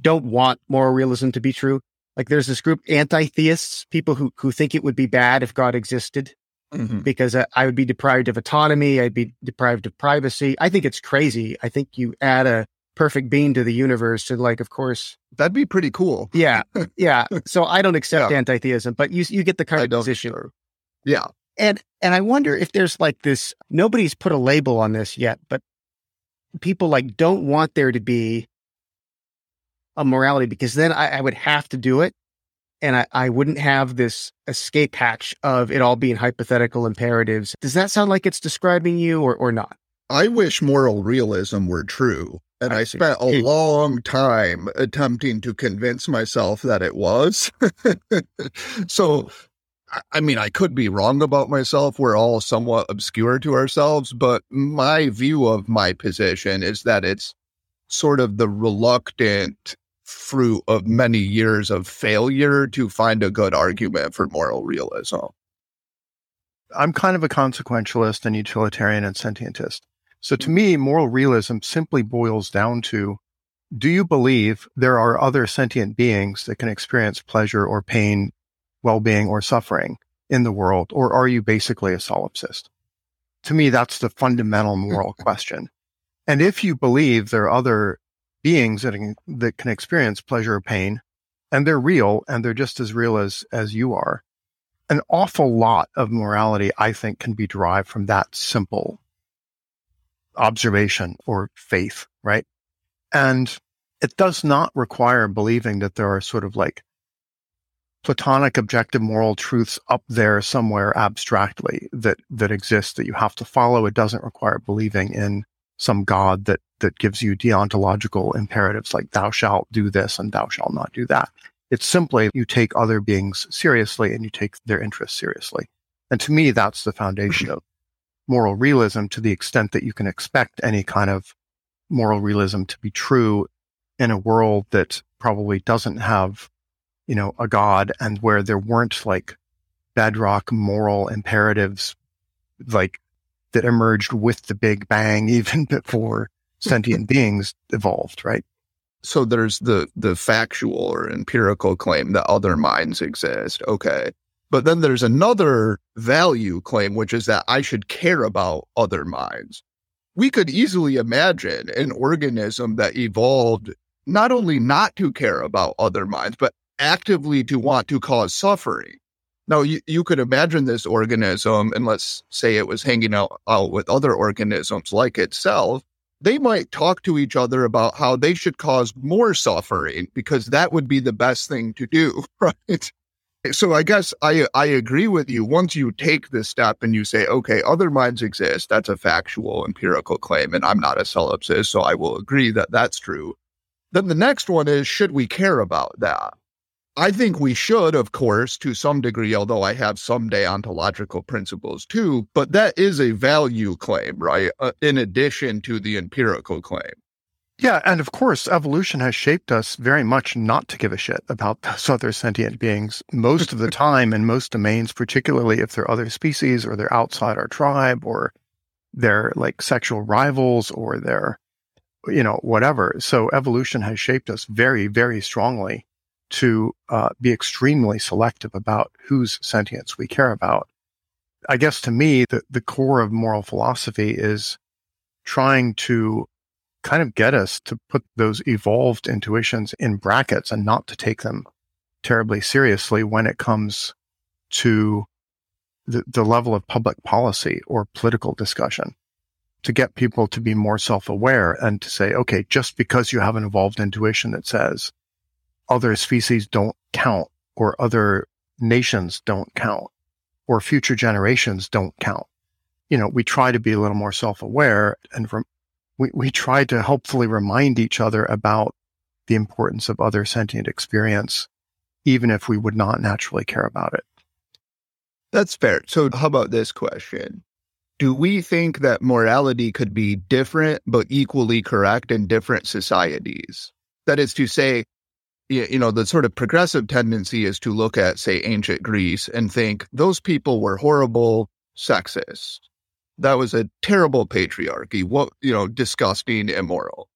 don't want moral realism to be true. Like there's this group anti-theists, people who who think it would be bad if God existed mm-hmm. because I, I would be deprived of autonomy, I'd be deprived of privacy. I think it's crazy. I think you add a perfect being to the universe and like of course that'd be pretty cool. Yeah. Yeah. so I don't accept yeah. anti-theism, but you you get the kind of position. Sure. Yeah. And and I wonder if there's like this nobody's put a label on this yet, but people like don't want there to be a morality because then I, I would have to do it and I, I wouldn't have this escape hatch of it all being hypothetical imperatives. Does that sound like it's describing you or, or not? I wish moral realism were true. And I, I spent a long time attempting to convince myself that it was. so I mean, I could be wrong about myself. We're all somewhat obscure to ourselves, but my view of my position is that it's sort of the reluctant fruit of many years of failure to find a good argument for moral realism. I'm kind of a consequentialist and utilitarian and sentientist. So to hmm. me, moral realism simply boils down to do you believe there are other sentient beings that can experience pleasure or pain well-being or suffering in the world, or are you basically a solipsist? To me, that's the fundamental moral question. And if you believe there are other beings that can, that can experience pleasure or pain, and they're real, and they're just as real as as you are, an awful lot of morality, I think, can be derived from that simple observation or faith, right? And it does not require believing that there are sort of like platonic objective moral truths up there somewhere abstractly that that exist that you have to follow. It doesn't require believing in some God that that gives you deontological imperatives like thou shalt do this and thou shalt not do that. It's simply you take other beings seriously and you take their interests seriously. And to me, that's the foundation of moral realism to the extent that you can expect any kind of moral realism to be true in a world that probably doesn't have, you know, a God and where there weren't like bedrock moral imperatives like that emerged with the Big Bang even before sentient beings evolved, right? So there's the the factual or empirical claim that other minds exist. Okay. But then there's another value claim, which is that I should care about other minds. We could easily imagine an organism that evolved not only not to care about other minds, but actively to want to cause suffering. Now, you, you could imagine this organism, and let's say it was hanging out, out with other organisms like itself, they might talk to each other about how they should cause more suffering because that would be the best thing to do, right? So I guess I I agree with you. Once you take this step and you say, okay, other minds exist, that's a factual empirical claim, and I'm not a solipsist, so I will agree that that's true. Then the next one is, should we care about that? I think we should, of course, to some degree, although I have some deontological principles too, but that is a value claim, right? Uh, in addition to the empirical claim. Yeah. And of course, evolution has shaped us very much not to give a shit about those other sentient beings most of the time in most domains, particularly if they're other species or they're outside our tribe or they're like sexual rivals or they're, you know, whatever. So evolution has shaped us very, very strongly to uh, be extremely selective about whose sentience we care about. I guess to me, the, the core of moral philosophy is trying to kind of get us to put those evolved intuitions in brackets and not to take them terribly seriously when it comes to the, the level of public policy or political discussion to get people to be more self-aware and to say, okay, just because you have an evolved intuition that says other species don't count or other nations don't count or future generations don't count. You know, we try to be a little more self-aware and rem- we, we try to helpfully remind each other about the importance of other sentient experience, even if we would not naturally care about it. That's fair. So how about this question? Do we think that morality could be different but equally correct in different societies? That is to say, you know, the sort of progressive tendency is to look at, say, ancient Greece and think those people were horrible sexist. That was a terrible patriarchy. What, you know, disgusting, immoral.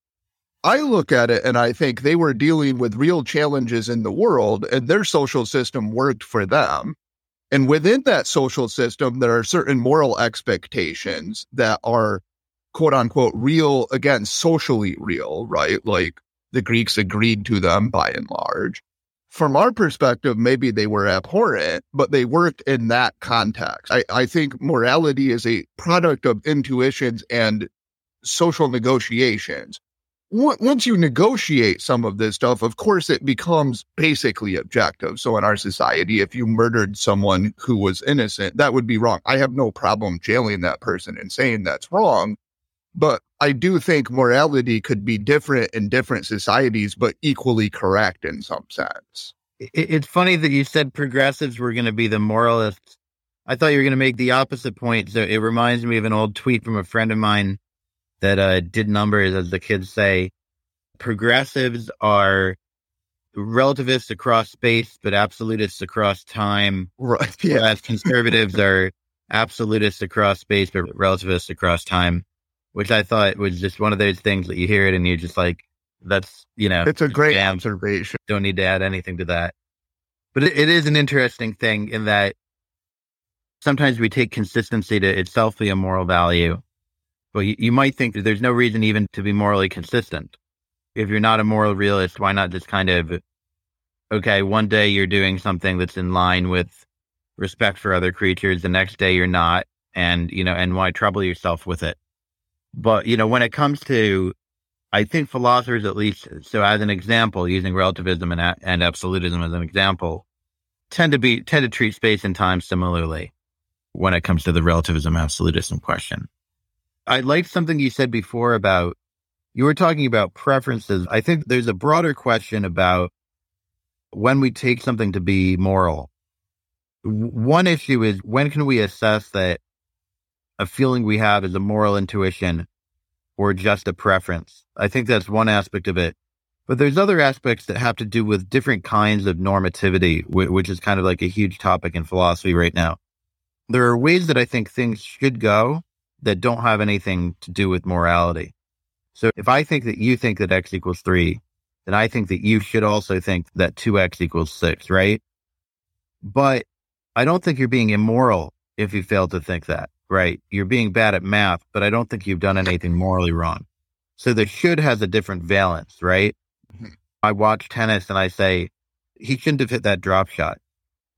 I look at it and I think they were dealing with real challenges in the world and their social system worked for them. And within that social system, there are certain moral expectations that are quote unquote real, again, socially real, right? Like the Greeks agreed to them by and large. From our perspective, maybe they were abhorrent, but they worked in that context. I, I think morality is a product of intuitions and social negotiations. Once you negotiate some of this stuff, of course, it becomes basically objective. So, in our society, if you murdered someone who was innocent, that would be wrong. I have no problem jailing that person and saying that's wrong. But I do think morality could be different in different societies, but equally correct in some sense. It's funny that you said progressives were going to be the moralists. I thought you were going to make the opposite point. So it reminds me of an old tweet from a friend of mine that uh, did numbers, as the kids say. Progressives are relativists across space, but absolutists across time. Right. Yeah. Whereas conservatives are absolutists across space, but relativists across time which I thought was just one of those things that you hear it and you're just like, that's, you know, it's a great damn, observation. Don't need to add anything to that. But it, it is an interesting thing in that sometimes we take consistency to itself be a moral value. But you, you might think that there's no reason even to be morally consistent. If you're not a moral realist, why not just kind of, okay, one day you're doing something that's in line with respect for other creatures, the next day you're not, and, you know, and why trouble yourself with it? But, you know, when it comes to, I think philosophers, at least, so as an example, using relativism and, and absolutism as an example, tend to be, tend to treat space and time similarly when it comes to the relativism absolutism question. I liked something you said before about you were talking about preferences. I think there's a broader question about when we take something to be moral. One issue is when can we assess that a feeling we have is a moral intuition or just a preference? I think that's one aspect of it. But there's other aspects that have to do with different kinds of normativity, which is kind of like a huge topic in philosophy right now. There are ways that I think things should go that don't have anything to do with morality. So if I think that you think that x equals three, then I think that you should also think that 2x equals six, right? But I don't think you're being immoral if you fail to think that, right? You're being bad at math, but I don't think you've done anything morally wrong. So the should has a different valence, right? Mm-hmm. I watch tennis and I say, he shouldn't have hit that drop shot.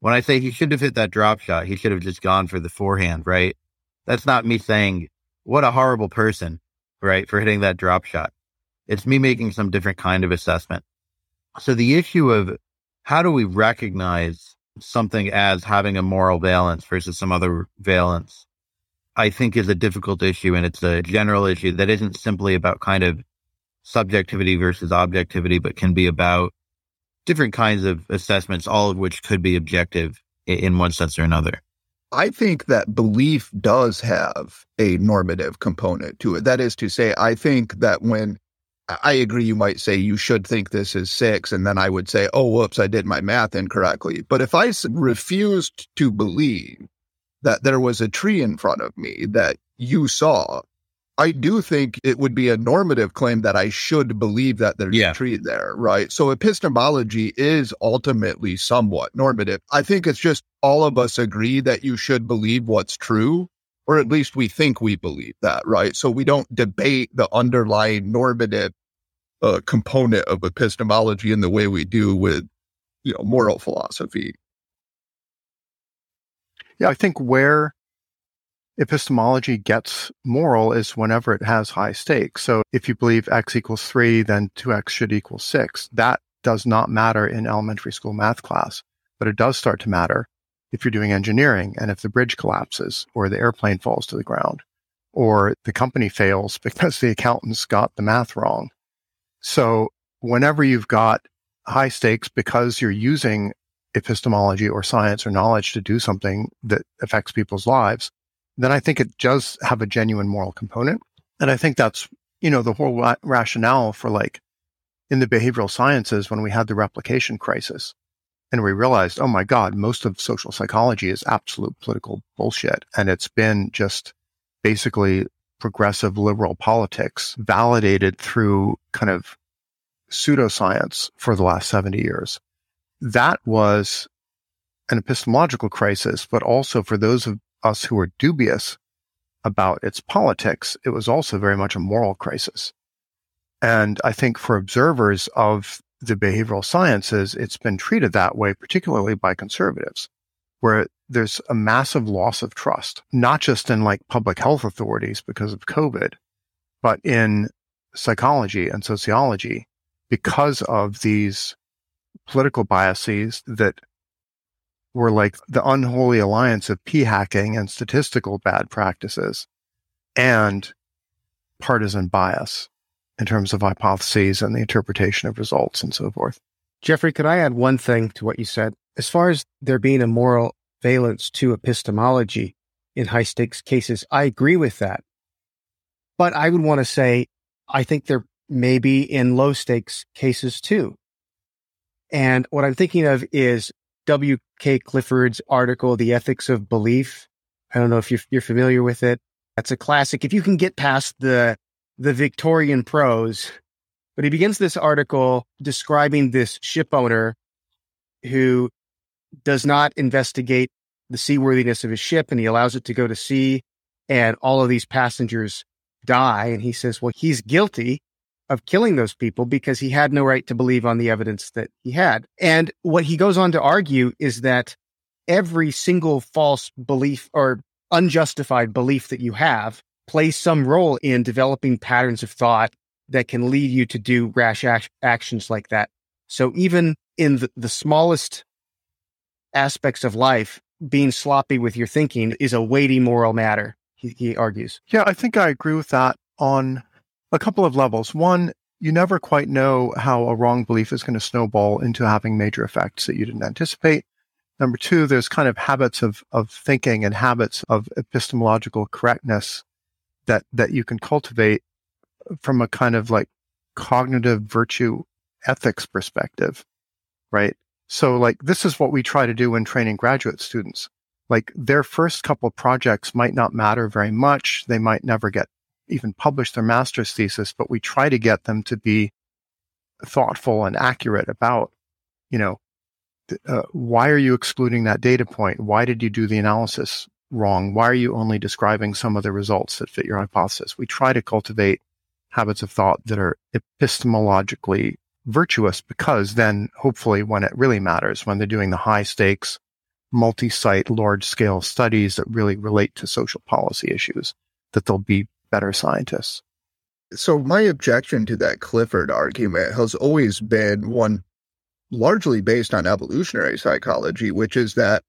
When I say he shouldn't have hit that drop shot, he should have just gone for the forehand, right? That's not me saying, what a horrible person, right, for hitting that drop shot. It's me making some different kind of assessment. So the issue of how do we recognize something as having a moral valence versus some other valence, I think is a difficult issue. And it's a general issue that isn't simply about kind of subjectivity versus objectivity, but can be about different kinds of assessments, all of which could be objective in one sense or another. I think that belief does have a normative component to it. That is to say, I think that when I agree, you might say you should think this is six, and then I would say, oh, whoops, I did my math incorrectly. But if I refused to believe that there was a tree in front of me that you saw, I do think it would be a normative claim that I should believe that there's yeah. a tree there, right? So epistemology is ultimately somewhat normative. I think it's just all of us agree that you should believe what's true, or at least we think we believe that, right? So we don't debate the underlying normative uh, component of epistemology in the way we do with, you know, moral philosophy. Yeah, I think where epistemology gets moral is whenever it has high stakes. So if you believe x equals three, then 2x should equal six. That does not matter in elementary school math class, but it does start to matter if you're doing engineering and if the bridge collapses or the airplane falls to the ground or the company fails because the accountants got the math wrong. So whenever you've got high stakes because you're using epistemology or science or knowledge to do something that affects people's lives, then I think it does have a genuine moral component. And I think that's, you know, the whole ra- rationale for like in the behavioral sciences when we had the replication crisis and we realized, oh my God, most of social psychology is absolute political bullshit. And it's been just basically progressive liberal politics validated through kind of pseudoscience for the last 70 years. That was an epistemological crisis, but also for those of us who were dubious about its politics, it was also very much a moral crisis. And I think for observers of the behavioral sciences, it's been treated that way, particularly by conservatives, where there's a massive loss of trust, not just in like public health authorities because of COVID, but in psychology and sociology because of these political biases that were like the unholy alliance of p hacking and statistical bad practices and partisan bias in terms of hypotheses and the interpretation of results and so forth. Geoffrey, could I add one thing to what you said? As far as there being a moral valence to epistemology in high stakes cases, I agree with that. But I would want to say, I think there may be in low stakes cases too. And what I'm thinking of is W.K. Clifford's article, The Ethics of Belief. I don't know if you're, you're familiar with it. That's a classic. If you can get past the the Victorian prose, but he begins this article describing this ship owner who does not investigate the seaworthiness of his ship and he allows it to go to sea and all of these passengers die. And he says, well, he's guilty of killing those people because he had no right to believe on the evidence that he had. And what he goes on to argue is that every single false belief or unjustified belief that you have plays some role in developing patterns of thought that can lead you to do rash ac- actions like that. So even in the, the smallest aspects of life, being sloppy with your thinking is a weighty moral matter, he, he argues. Yeah, I think I agree with that on a couple of levels. One, you never quite know how a wrong belief is going to snowball into having major effects that you didn't anticipate. Number two, there's kind of habits of, of thinking and habits of epistemological correctness that, that you can cultivate from a kind of like cognitive virtue ethics perspective, right? So like this is what we try to do when training graduate students. Like their first couple projects might not matter very much. They might never get even publish their master's thesis, but we try to get them to be thoughtful and accurate about, you know, uh, why are you excluding that data point? Why did you do the analysis wrong? Why are you only describing some of the results that fit your hypothesis? We try to cultivate habits of thought that are epistemologically virtuous because then hopefully when it really matters, when they're doing the high stakes, multi site, large scale studies that really relate to social policy issues, that they'll be better scientists. So, my objection to that Clifford argument has always been one largely based on evolutionary psychology, which is that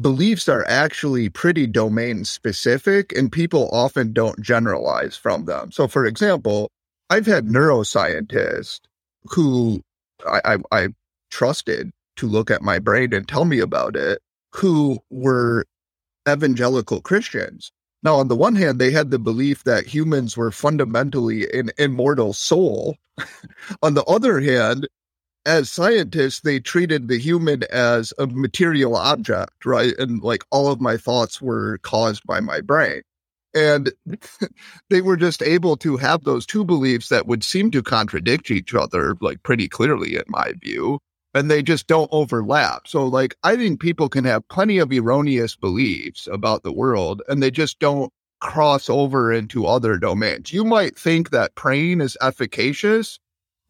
beliefs are actually pretty domain specific and people often don't generalize from them. So, for example, I've had neuroscientists who I, I, I trusted to look at my brain and tell me about it who were evangelical Christians. Now, on the one hand, they had the belief that humans were fundamentally an immortal soul. on the other hand, as scientists, they treated the human as a material object, right? And like all of my thoughts were caused by my brain. And they were just able to have those two beliefs that would seem to contradict each other, like pretty clearly, in my view. And they just don't overlap. So, like, I think people can have plenty of erroneous beliefs about the world, and they just don't cross over into other domains. You might think that praying is efficacious,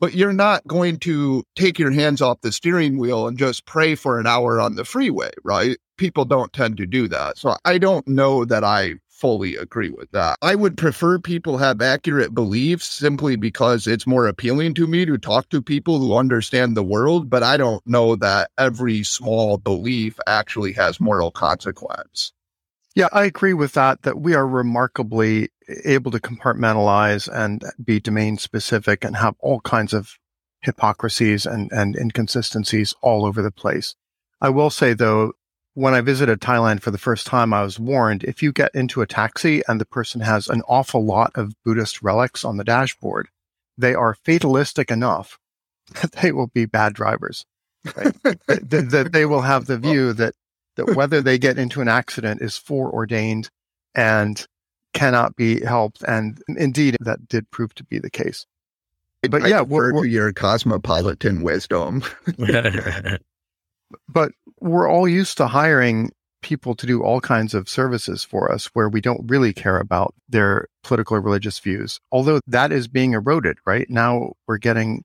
but you're not going to take your hands off the steering wheel and just pray for an hour on the freeway, right? People don't tend to do that. So I don't know that I fully agree with that. I would prefer people have accurate beliefs simply because it's more appealing to me to talk to people who understand the world, but I don't know that every small belief actually has moral consequence. Yeah, I agree with that, that we are remarkably able to compartmentalize and be domain specific and have all kinds of hypocrisies and, and inconsistencies all over the place. I will say though, when I visited Thailand for the first time, I was warned if you get into a taxi and the person has an awful lot of Buddhist relics on the dashboard, they are fatalistic enough that they will be bad drivers. Right? that, that they will have the view that that whether they get into an accident is foreordained and cannot be helped. And indeed, that did prove to be the case. But I yeah, we're, we're, your cosmopolitan wisdom. but we're all used to hiring people to do all kinds of services for us where we don't really care about their political or religious views. Although that is being eroded, right? Now we're getting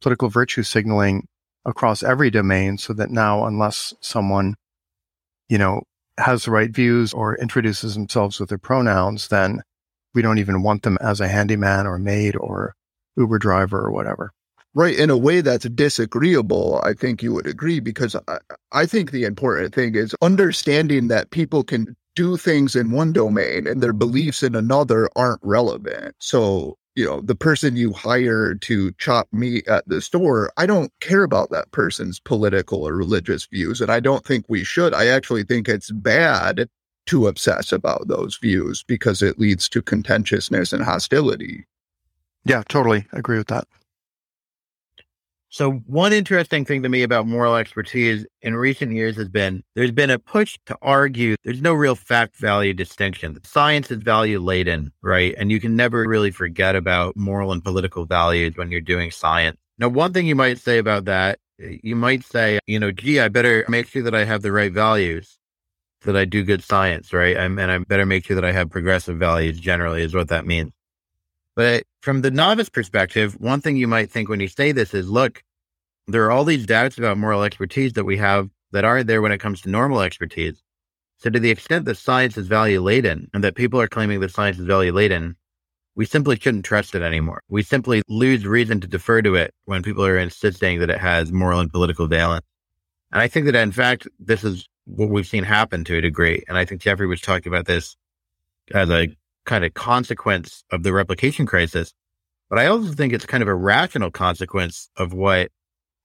political virtue signaling across every domain so that now, unless someone you know, has the right views or introduces themselves with their pronouns, then we don't even want them as a handyman or maid or Uber driver or whatever. Right. In a way that's disagreeable, I think you would agree, because I, I think the important thing is understanding that people can do things in one domain and their beliefs in another aren't relevant. So you know, the person you hire to chop meat at the store, I don't care about that person's political or religious views. And I don't think we should. I actually think it's bad to obsess about those views because it leads to contentiousness and hostility. Yeah, totally agree with that. So one interesting thing to me about moral expertise in recent years has been there's been a push to argue there's no real fact value distinction. Science is value laden, right? And you can never really forget about moral and political values when you're doing science. Now, one thing you might say about that you might say, you know, gee, I better make sure that I have the right values that I do good science, right? I'm, and I better make sure that I have progressive values generally is what that means. But from the novice perspective, one thing you might think when you say this is, look, there are all these doubts about moral expertise that we have that aren't there when it comes to normal expertise. So to the extent that science is value laden and that people are claiming that science is value laden, we simply shouldn't trust it anymore. We simply lose reason to defer to it when people are insisting that it has moral and political valence. And I think that in fact, this is what we've seen happen to a degree. And I think Geoffrey was talking about this as a kind of consequence of the replication crisis. But I also think it's kind of a rational consequence of what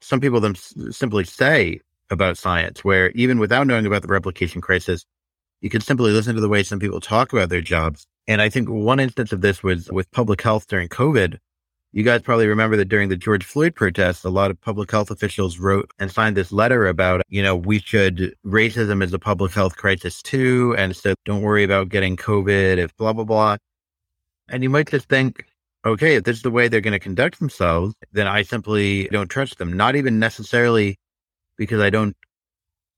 some people them simply say about science, where even without knowing about the replication crisis, you can simply listen to the way some people talk about their jobs. And I think one instance of this was with public health during COVID. You guys probably remember that during the George Floyd protests, a lot of public health officials wrote and signed this letter about, you know, we should, racism is a public health crisis too. And so don't worry about getting COVID if blah, blah, blah. And you might just think, okay, if this is the way they're going to conduct themselves, then I simply don't trust them. Not even necessarily because I don't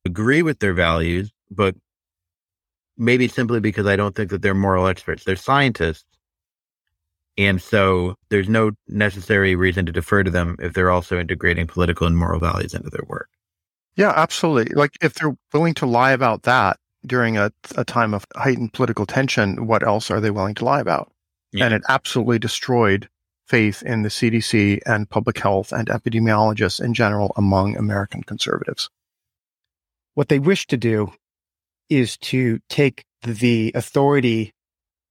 agree with their values, but maybe simply because I don't think that they're moral experts. They're scientists. And so there's no necessary reason to defer to them if they're also integrating political and moral values into their work. Yeah, absolutely. Like if they're willing to lie about that during a, a time of heightened political tension, what else are they willing to lie about? Yeah. And it absolutely destroyed faith in the CDC and public health and epidemiologists in general among American conservatives. What they wish to do is to take the authority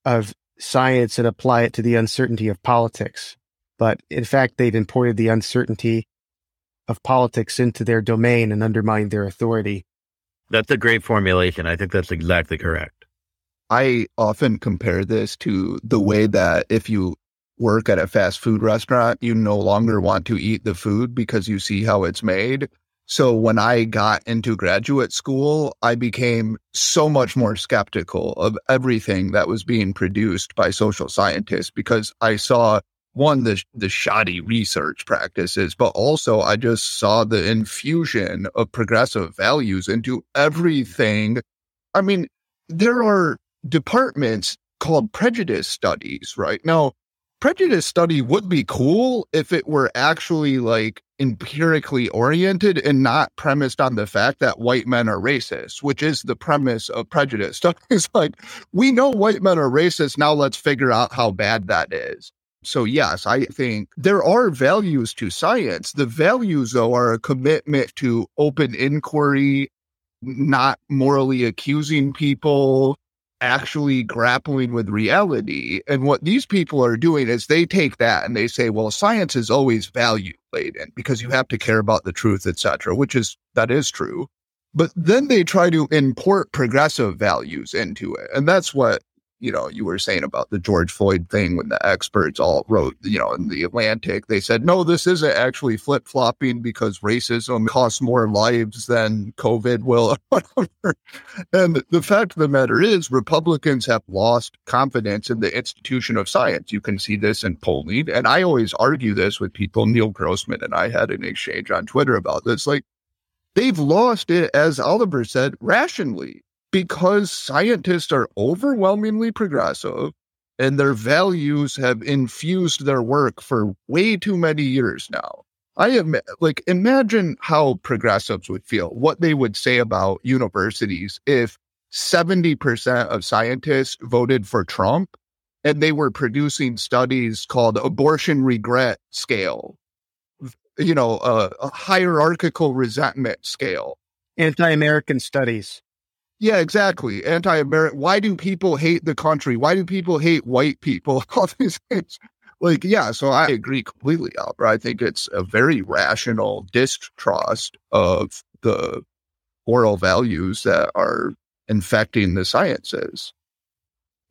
of science and apply it to the uncertainty of politics. But in fact, they've imported the uncertainty of politics into their domain and undermined their authority. That's a great formulation. I think that's exactly correct. I often compare this to the way that if you work at a fast food restaurant, you no longer want to eat the food because you see how it's made. So when I got into graduate school, I became so much more skeptical of everything that was being produced by social scientists because I saw one the the shoddy research practices, but also I just saw the infusion of progressive values into everything. I mean, there are departments called prejudice studies, right? Now, prejudice study would be cool if it were actually like empirically oriented and not premised on the fact that white men are racist, which is the premise of prejudice. Studies like, we know white men are racist. Now let's figure out how bad that is. So, yes, I think there are values to science. The values, though, are a commitment to open inquiry, not morally accusing people, actually grappling with reality. And what these people are doing is they take that and they say, well, science is always value laden because you have to care about the truth, etc., which is that is true. But then they try to import progressive values into it. And that's what you know, you were saying about the George Floyd thing when the experts all wrote, you know, in the Atlantic, they said, no, this isn't actually flip flopping because racism costs more lives than COVID will, whatever. And the fact of the matter is, Republicans have lost confidence in the institution of science. You can see this in polling. And I always argue this with people. Neil Grossman and I had an exchange on Twitter about this. Like, they've lost it, as Oliver said, rationally because scientists are overwhelmingly progressive and their values have infused their work for way too many years now. I am like, imagine how progressives would feel, what they would say about universities if 70% of scientists voted for Trump and they were producing studies called abortion regret scale, you know, a, a hierarchical resentment scale, anti American studies. Yeah, exactly. Anti-American. Why do people hate the country? Why do people hate white people? All these things. Like, yeah. So I agree completely, Albert. I think it's a very rational distrust of the moral values that are infecting the sciences.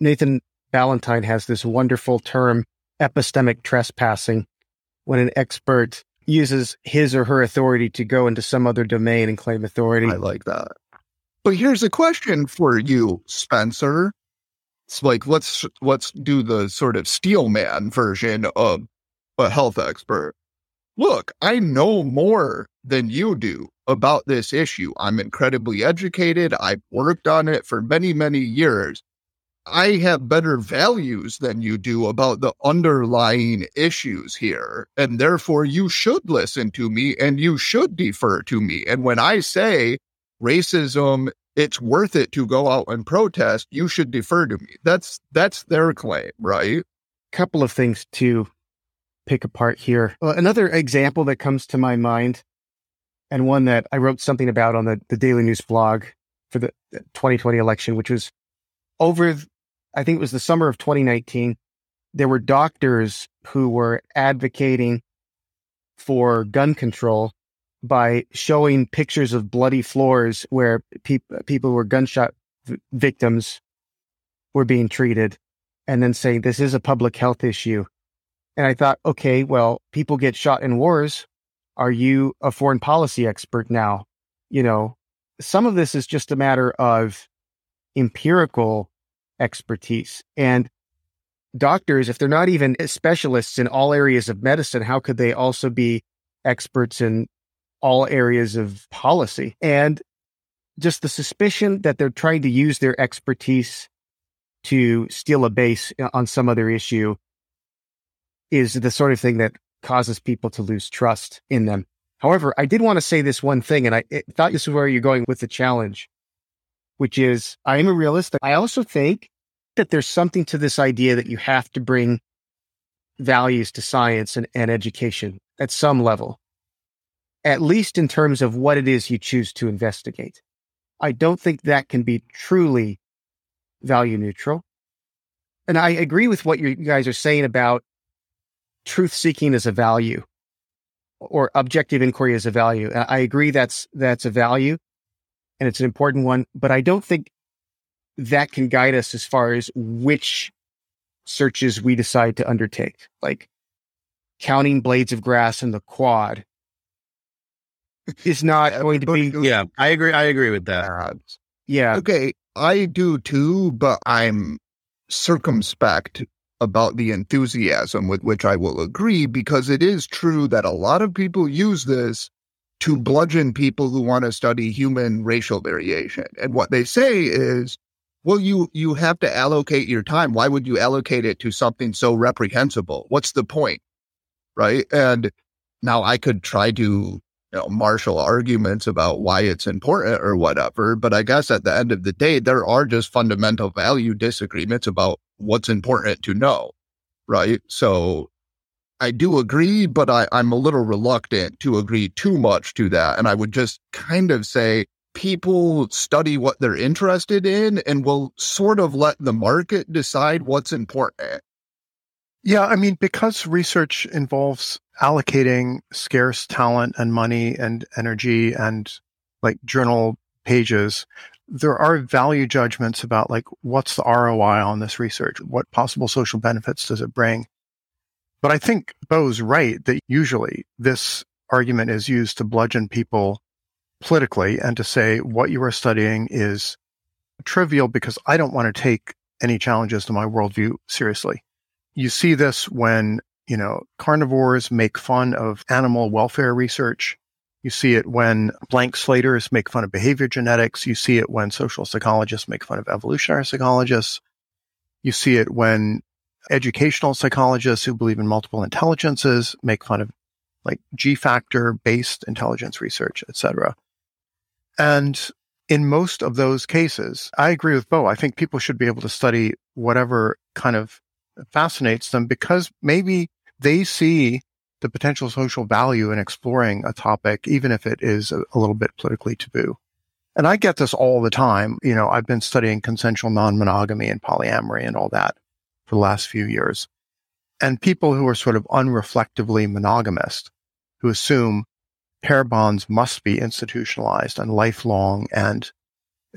Nathan Ballantyne has this wonderful term, epistemic trespassing, when an expert uses his or her authority to go into some other domain and claim authority. I like that. But here's a question for you, Spencer. It's like let's let's do the sort of steelman version of a health expert. look, I know more than you do about this issue. I'm incredibly educated. I've worked on it for many, many years. I have better values than you do about the underlying issues here. And therefore, you should listen to me and you should defer to me. And when I say racism, it's worth it to go out and protest, you should defer to me. That's that's their claim, right? Couple of things to pick apart here. Uh, another example that comes to my mind, and one that I wrote something about on the, the Daily News blog for the 2020 election, which was over I think it was the summer of 2019, there were doctors who were advocating for gun control by showing pictures of bloody floors where pe- people who were gunshot v- victims were being treated and then saying this is a public health issue. And I thought, okay, well, people get shot in wars. Are you a foreign policy expert now? You know, some of this is just a matter of empirical expertise. And doctors, if they're not even specialists in all areas of medicine, how could they also be experts in all areas of policy? And just the suspicion that they're trying to use their expertise to steal a base uh, on some other issue is the sort of thing that causes people to lose trust in them. However, I did want to say this one thing, and I eh, thought this is where you're going with the challenge, which is I am a realist. I also think that there's something to this idea that you have to bring values to science and, and education at some level, at least in terms of what it is you choose to investigate. I don't think that can be truly value neutral. And I agree with what you guys are saying about truth seeking as a value or objective inquiry as a value. I agree that's that's a value and it's an important one, but I don't think that can guide us as far as which searches we decide to undertake, like counting blades of grass in the quad is not going to be. Yeah, I agree. I agree with that. Yeah. Okay. I do too, but I'm circumspect about the enthusiasm with which I will agree because it is true that a lot of people use this to bludgeon people who want to study human racial variation. And what they say is, well, you you have to allocate your time. Why would you allocate it to something so reprehensible? What's the point? Right. And now I could try to you know, martial arguments about why it's important or whatever. But I guess at the end of the day, there are just fundamental value disagreements about what's important to know. Right. So I do agree, but I, I'm a little reluctant to agree too much to that. And I would just kind of say people study what they're interested in and will sort of let the market decide what's important. Yeah, I mean, because research involves allocating scarce talent and money and energy and like journal pages, there are value judgments about like what's the ROI on this research? What possible social benefits does it bring? But I think Bo's right that usually this argument is used to bludgeon people politically and to say what you are studying is trivial because I don't want to take any challenges to my worldview seriously. You see this when, you know, carnivores make fun of animal welfare research. You see it when blank slaters make fun of behavior genetics. You see it when social psychologists make fun of evolutionary psychologists. You see it when educational psychologists who believe in multiple intelligences make fun of like G factor based intelligence research, etc. And in most of those cases, I agree with Bo. I think people should be able to study whatever kind of fascinates them because maybe they see the potential social value in exploring a topic, even if it is a, a little bit politically taboo. And I get this all the time. You know, I've been studying consensual non-monogamy and polyamory and all that for the last few years. And people who are sort of unreflectively monogamist, who assume pair bonds must be institutionalized and lifelong and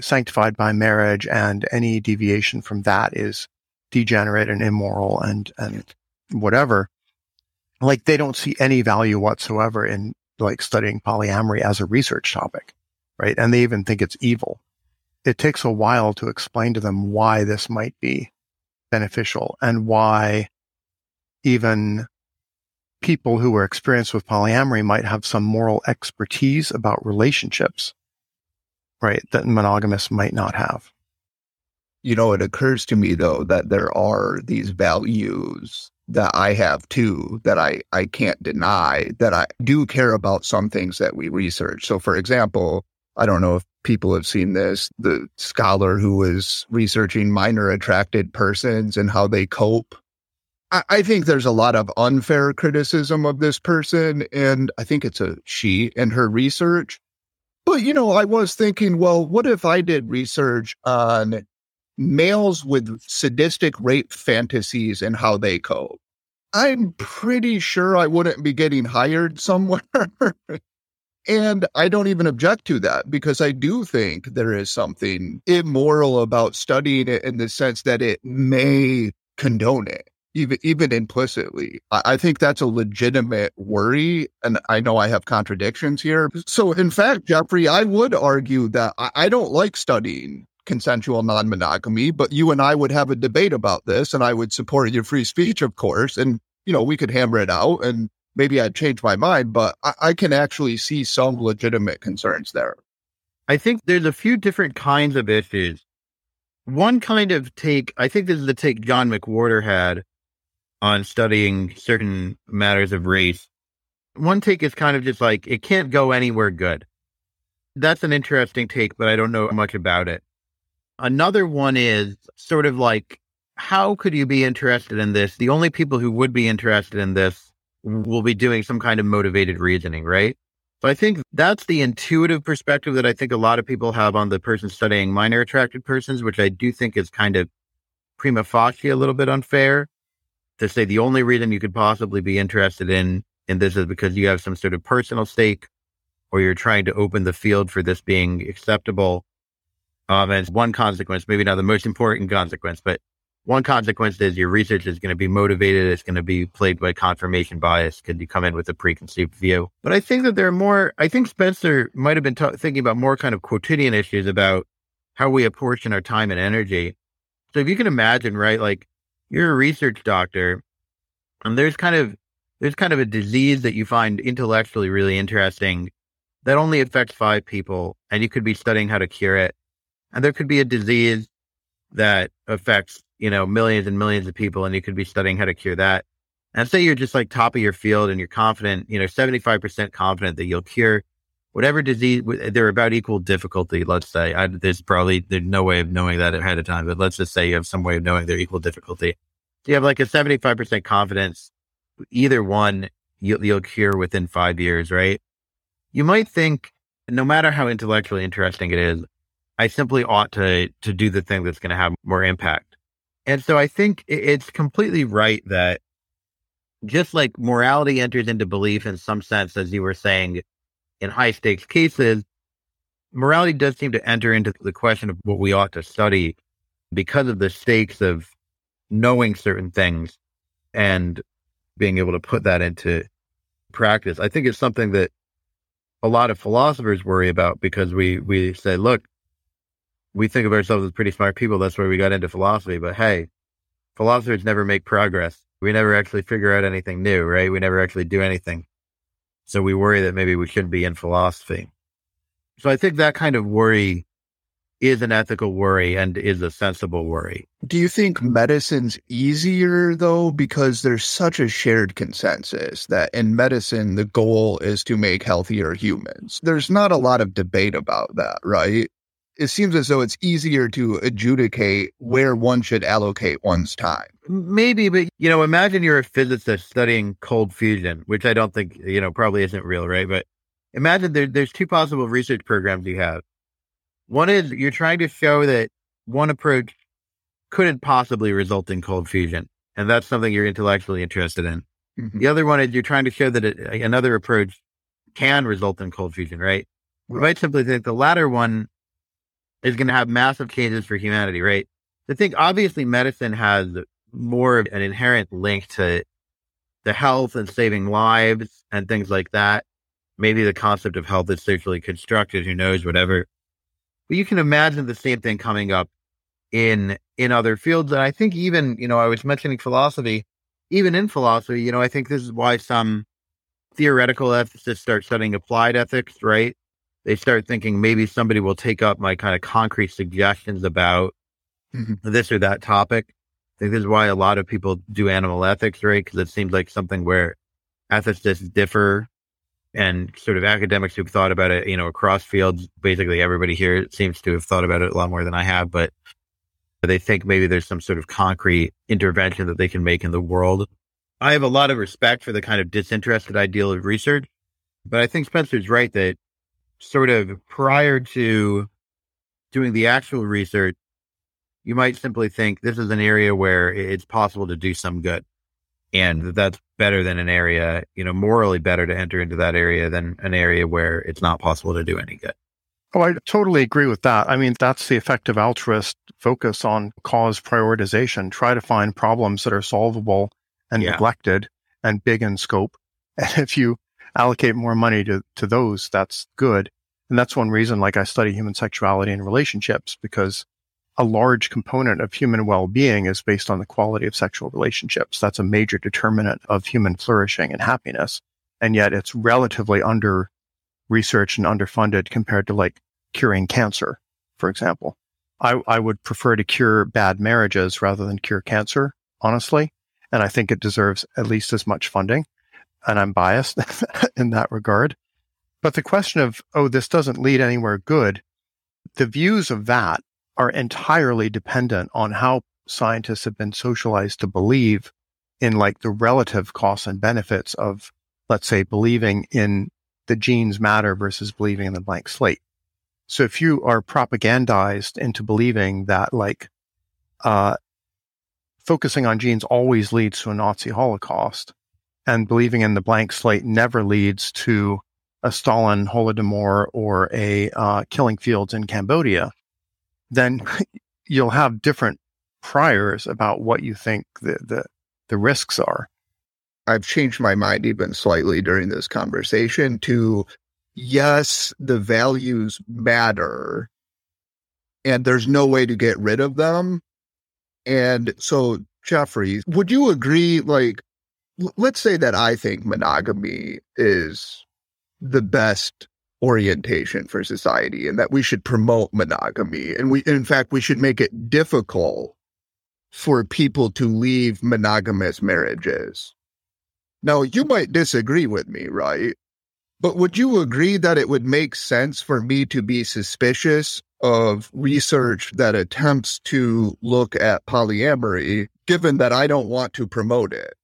sanctified by marriage, and any deviation from that is degenerate and immoral and and whatever. Like they don't see any value whatsoever in like studying polyamory as a research topic, right? And they even think it's evil. It takes a while to explain to them why this might be beneficial and why even people who are experienced with polyamory might have some moral expertise about relationships, right? That monogamists might not have. You know, it occurs to me though that there are these values that I have too that I, I can't deny that I do care about some things that we research. So for example, I don't know if people have seen this, the scholar who was researching minor attracted persons and how they cope. I, I think there's a lot of unfair criticism of this person, and I think it's a she and her research. But you know, I was thinking, well, what if I did research on males with sadistic rape fantasies and how they cope? I'm pretty sure I wouldn't be getting hired somewhere. And I don't even object to that because I do think there is something immoral about studying it in the sense that it may condone it, even even implicitly. I, think that's a legitimate worry. And I know I have contradictions here. So in fact, Geoffrey, I would argue that I, I don't like studying consensual non-monogamy, but you and I would have a debate about this and I would support your free speech, of course. And, you know, we could hammer it out and maybe I'd change my mind, but I, I can actually see some legitimate concerns there. I think there's a few different kinds of issues. One kind of take, I think this is the take John McWhorter had on studying certain matters of race. One take is kind of just like, it can't go anywhere good. That's an interesting take, but I don't know much about it. Another one is sort of like, how could you be interested in this? The only people who would be interested in this will be doing some kind of motivated reasoning, right? So I think that's the intuitive perspective that I think a lot of people have on the person studying minor attracted persons, which I do think is kind of prima facie a little bit unfair to say the only reason you could possibly be interested in in this is because you have some sort of personal stake or you're trying to open the field for this being acceptable. Um, as one consequence, maybe not the most important consequence, but one consequence is your research is going to be motivated. It's going to be plagued by confirmation bias because you come in with a preconceived view. But I think that there are more, I think Spencer might have been ta- thinking about more kind of quotidian issues about how we apportion our time and energy. So if you can imagine, right, like you're a research doctor and there's kind of, there's kind of a disease that you find intellectually really interesting that only affects five people and you could be studying how to cure it. And there could be a disease that affects you know, millions and millions of people and you could be studying how to cure that. And say you're just like top of your field and you're confident, you know, 75% confident that you'll cure whatever disease, they're about equal difficulty, let's say. I, there's probably, there's no way of knowing that ahead of time, but let's just say you have some way of knowing they're equal difficulty. You have like a 75% confidence, either one you'll, you'll cure within five years, right? You might think, no matter how intellectually interesting it is, I simply ought to, to do the thing that's going to have more impact. And so I think it's completely right that just like morality enters into belief in some sense, as you were saying, in high stakes cases, morality does seem to enter into the question of what we ought to study because of the stakes of knowing certain things and being able to put that into practice. I think it's something that a lot of philosophers worry about because we, we say, look, we think of ourselves as pretty smart people. That's where we got into philosophy. But hey, philosophers never make progress. We never actually figure out anything new, right? We never actually do anything. So we worry that maybe we shouldn't be in philosophy. So I think that kind of worry is an ethical worry and is a sensible worry. Do you think medicine's easier though? Because there's such a shared consensus that in medicine, the goal is to make healthier humans. There's not a lot of debate about that, right? It seems as though it's easier to adjudicate where one should allocate one's time. Maybe, but you know, imagine you're a physicist studying cold fusion, which I don't think, you know, probably isn't real, right? But imagine there, there's two possible research programs you have. One is you're trying to show that one approach couldn't possibly result in cold fusion. And that's something you're intellectually interested in. Mm-hmm. The other one is you're trying to show that it, another approach can result in cold fusion, right? We might simply think the latter one is going to have massive changes for humanity, right? I think obviously medicine has more of an inherent link to the health and saving lives and things like that. Maybe the concept of health is socially constructed, who knows, whatever. But you can imagine the same thing coming up in in other fields. And I think even, you know, I was mentioning philosophy, even in philosophy, you know, I think this is why some theoretical ethicists start studying applied ethics, right? They start thinking maybe somebody will take up my kind of concrete suggestions about mm-hmm. this or that topic. I think this is why a lot of people do animal ethics, right? Because it seems like something where ethicists differ and sort of academics who've thought about it, you know, across fields. Basically, everybody here seems to have thought about it a lot more than I have, but they think maybe there's some sort of concrete intervention that they can make in the world. I have a lot of respect for the kind of disinterested ideal of research, but I think Spencer's right that sort of prior to doing the actual research, you might simply think this is an area where it's possible to do some good and that's better than an area, you know, morally better to enter into that area than an area where it's not possible to do any good. Oh, I totally agree with that. I mean, that's the effective altruist focus on cause prioritization. Try to find problems that are solvable and yeah. neglected and big in scope. And if you allocate more money to, to those, that's good. And that's one reason, like I study human sexuality and relationships because a large component of human well-being is based on the quality of sexual relationships. That's a major determinant of human flourishing and happiness. And yet it's relatively under researched and underfunded compared to like curing cancer, for example. I, I would prefer to cure bad marriages rather than cure cancer, honestly. And I think it deserves at least as much funding. And I'm biased in that regard. But the question of, oh, this doesn't lead anywhere good, the views of that are entirely dependent on how scientists have been socialized to believe in like the relative costs and benefits of, let's say, believing in the genes matter versus believing in the blank slate. So if you are propagandized into believing that like, uh, focusing on genes always leads to a Nazi Holocaust and believing in the blank slate never leads to a Stalin Holodomor or a uh, killing fields in Cambodia, then you'll have different priors about what you think the, the, the risks are. I've changed my mind even slightly during this conversation to yes, the values matter and there's no way to get rid of them. And so, Geoffrey, would you agree? Like, let's say that I think monogamy is the best orientation for society and that we should promote monogamy. And we, in fact, we should make it difficult for people to leave monogamous marriages. Now, you might disagree with me, right? But would you agree that it would make sense for me to be suspicious of research that attempts to look at polyamory, given that I don't want to promote it?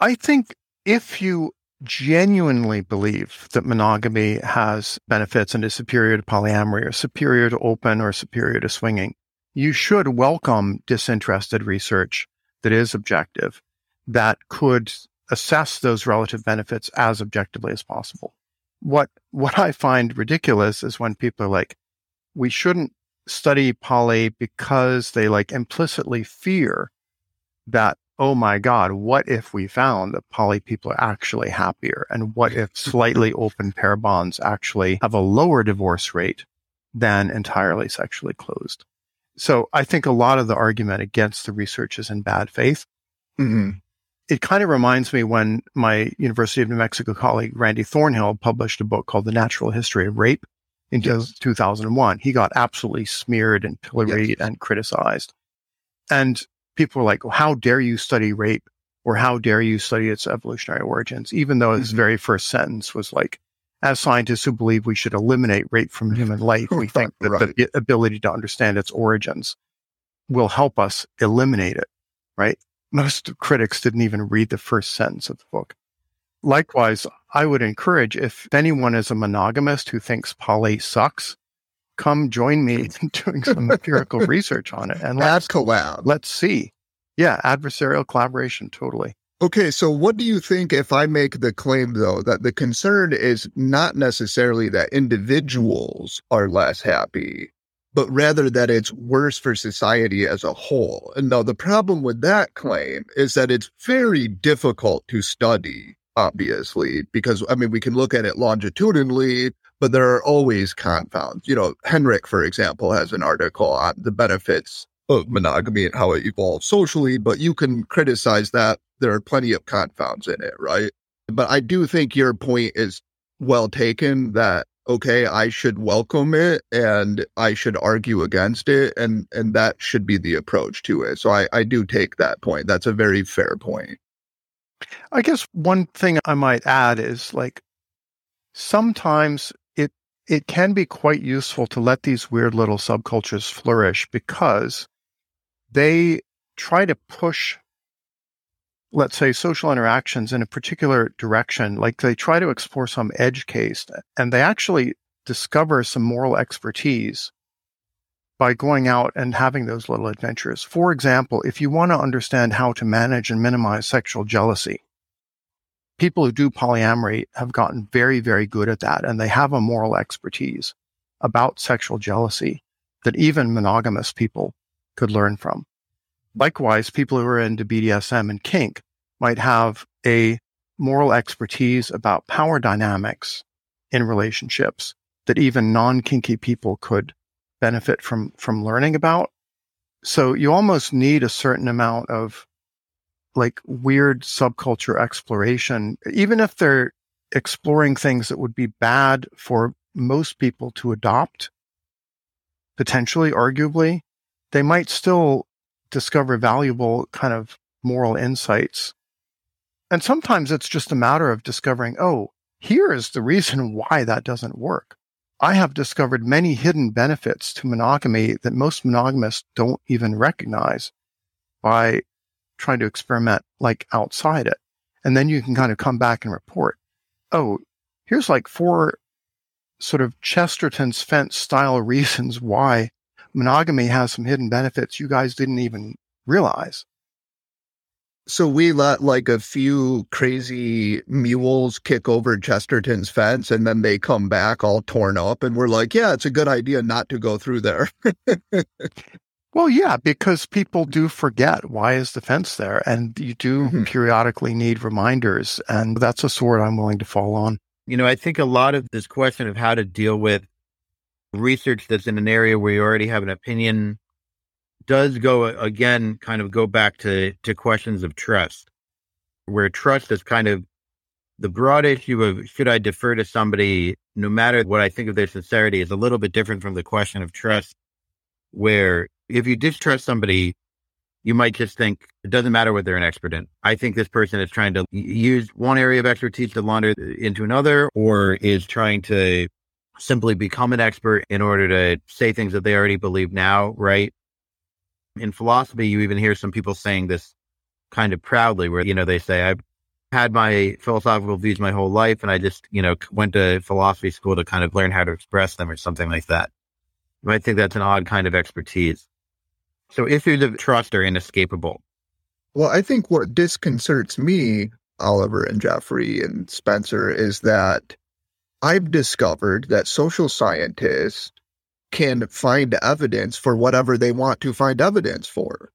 I think if you genuinely believe that monogamy has benefits and is superior to polyamory or superior to open or superior to swinging, you should welcome disinterested research that is objective, that could assess those relative benefits as objectively as possible. What, what I find ridiculous is when people are like, we shouldn't study poly because they like implicitly fear that oh my God, what if we found that poly people are actually happier? And what if slightly open pair bonds actually have a lower divorce rate than entirely sexually closed? So I think a lot of the argument against the research is in bad faith. Mm-hmm. It kind of reminds me when my University of New Mexico colleague, Randy Thornhill, published a book called The Natural History of Rape in yes. 2001. He got absolutely smeared and pilloried yes. and criticized. And people were like, well, how dare you study rape or how dare you study its evolutionary origins? Even though his mm-hmm. very first sentence was like, as scientists who believe we should eliminate rape from human life, we think that right. the ability to understand its origins will help us eliminate it, right? Most critics didn't even read the first sentence of the book. Likewise, I would encourage if anyone is a monogamist who thinks poly sucks, come join me in doing some empirical research on it and let's collab. Let's see. Yeah, adversarial collaboration, totally. Okay, so what do you think if I make the claim though that the concern is not necessarily that individuals are less happy, but rather that it's worse for society as a whole? And now the problem with that claim is that it's very difficult to study obviously, because I mean, we can look at it longitudinally, but there are always confounds. You know, Henrich, for example, has an article on the benefits of monogamy and how it evolves socially, but you can criticize that there are plenty of confounds in it, right? But I do think your point is well taken that okay, I should welcome it and I should argue against it and and that should be the approach to it. So I, I do take that point. That's a very fair point. I guess one thing I might add is like sometimes it can be quite useful to let these weird little subcultures flourish because they try to push let's say social interactions in a particular direction. Like they try to explore some edge case and they actually discover some moral expertise by going out and having those little adventures. For example if you want to understand how to manage and minimize sexual jealousy people who do polyamory have gotten very, very good at that. And they have a moral expertise about sexual jealousy that even monogamous people could learn from. Likewise, people who are into BDSM and kink might have a moral expertise about power dynamics in relationships that even non-kinky people could benefit from, from learning about. So you almost need a certain amount of like weird subculture exploration, even if they're exploring things that would be bad for most people to adopt, potentially, arguably, they might still discover valuable kind of moral insights. And sometimes it's just a matter of discovering, oh, here is the reason why that doesn't work. I have discovered many hidden benefits to monogamy that most monogamists don't even recognize by trying to experiment like outside it. And then you can kind of come back and report, oh, here's like four sort of Chesterton's fence style reasons why monogamy has some hidden benefits you guys didn't even realize. So we let like a few crazy mules kick over Chesterton's fence and then they come back all torn up and we're like, yeah, it's a good idea not to go through there. Well, yeah, because people do forget why is the fence there, and you do mm-hmm. periodically need reminders, and that's a sword I'm willing to fall on. You know, I think a lot of this question of how to deal with research that's in an area where you already have an opinion does go again, kind of go back to to questions of trust, where trust is kind of the broad issue of should I defer to somebody, no matter what I think of their sincerity, is a little bit different from the question of trust, where if you distrust somebody, you might just think it doesn't matter what they're an expert in. I think this person is trying to use one area of expertise to launder into another, or is trying to simply become an expert in order to say things that they already believe now, right? In philosophy, you even hear some people saying this kind of proudly, where, you know, they say, I've had my philosophical views my whole life, and I just, you know, went to philosophy school to kind of learn how to express them or something like that. I think that's an odd kind of expertise. So issues of trust are inescapable. Well, I think what disconcerts me, Oliver and Geoffrey and Spencer, is that I've discovered that social scientists can find evidence for whatever they want to find evidence for.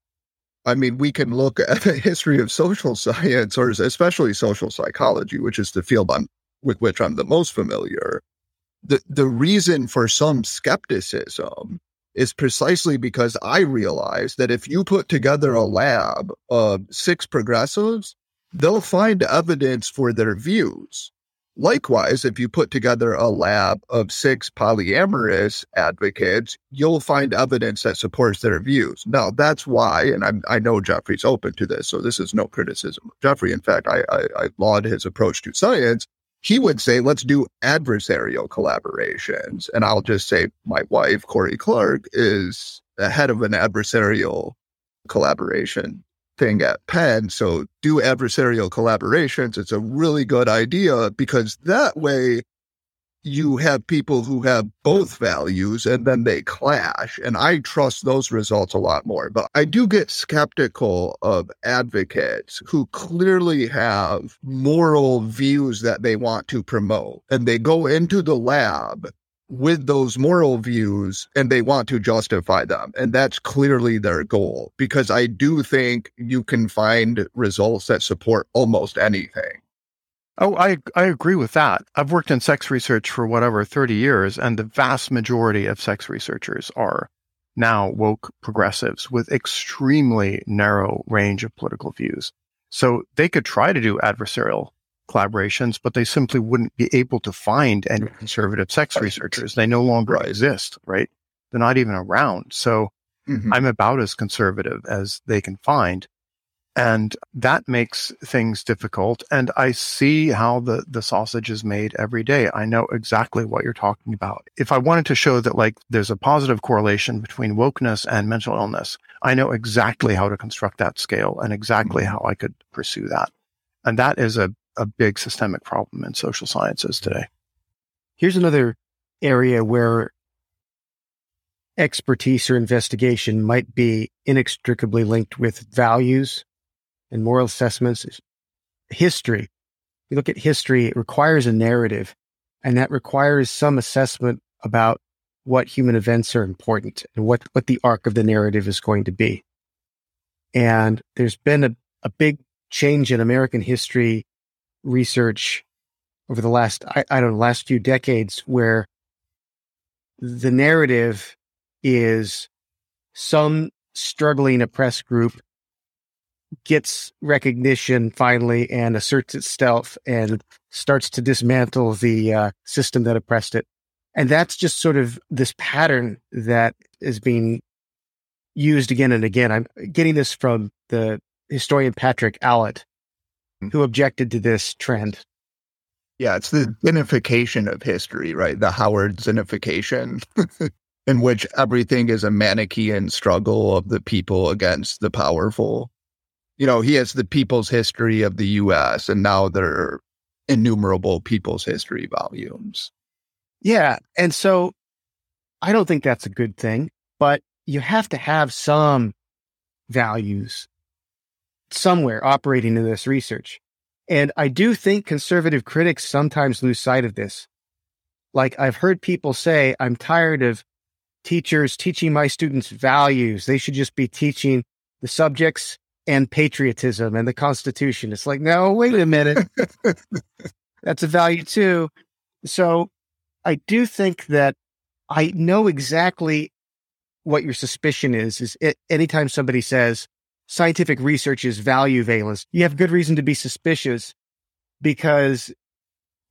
I mean, we can look at the history of social science, or especially social psychology, which is the field I'm, with which I'm the most familiar. The, the reason for some skepticism is precisely because I realize that if you put together a lab of six progressives, they'll find evidence for their views. Likewise, if you put together a lab of six polyamorous advocates, you'll find evidence that supports their views. Now, that's why, and I'm, i know Geoffrey's open to this, so this is no criticism of Geoffrey. In fact, I, I, I laud his approach to science he would say, let's do adversarial collaborations. And I'll just say, my wife, Cory Clark, is the head of an adversarial collaboration thing at Penn. So do adversarial collaborations. It's a really good idea because that way you have people who have both values and then they clash. And I trust those results a lot more. But I do get skeptical of advocates who clearly have moral views that they want to promote. And they go into the lab with those moral views and they want to justify them. And that's clearly their goal because I do think you can find results that support almost anything. Oh, I I agree with that. I've worked in sex research for whatever 30 years and the vast majority of sex researchers are now woke progressives with extremely narrow range of political views. So they could try to do adversarial collaborations, but they simply wouldn't be able to find any conservative sex researchers. They no longer Right. exist, right? They're not even around. So Mhm. I'm about as conservative as they can find. And that makes things difficult. And I see how the, the sausage is made every day. I know exactly what you're talking about. If I wanted to show that like there's a positive correlation between wokeness and mental illness, I know exactly how to construct that scale and exactly how I could pursue that. And that is a, a big systemic problem in social sciences mm-hmm. today. Here's another area where expertise or investigation might be inextricably linked with values and moral assessments. History. You look at history, it requires a narrative, and that requires some assessment about what human events are important and what, what the arc of the narrative is going to be. And there's been a, a big change in American history research over the last, I, I don't know, last few decades where the narrative is some struggling oppressed group gets recognition finally and asserts itself and starts to dismantle the uh, system that oppressed it. And that's just sort of this pattern that is being used again and again. I'm getting this from the historian Patrick Allitt, who objected to this trend. Yeah, it's the zinification of history, right? The Howard zinification, in which everything is a Manichaean struggle of the people against the powerful. You know, he has the people's history of the US, and now there are innumerable people's history volumes. Yeah. And so I don't think that's a good thing, but you have to have some values somewhere operating in this research. And I do think conservative critics sometimes lose sight of this. Like I've heard people say, I'm tired of teachers teaching my students values. They should just be teaching the subjects and patriotism and the Constitution. It's like, no, wait a minute. That's a value too. So I do think that I know exactly what your suspicion is. Is it, anytime somebody says scientific research is value valence, you have good reason to be suspicious because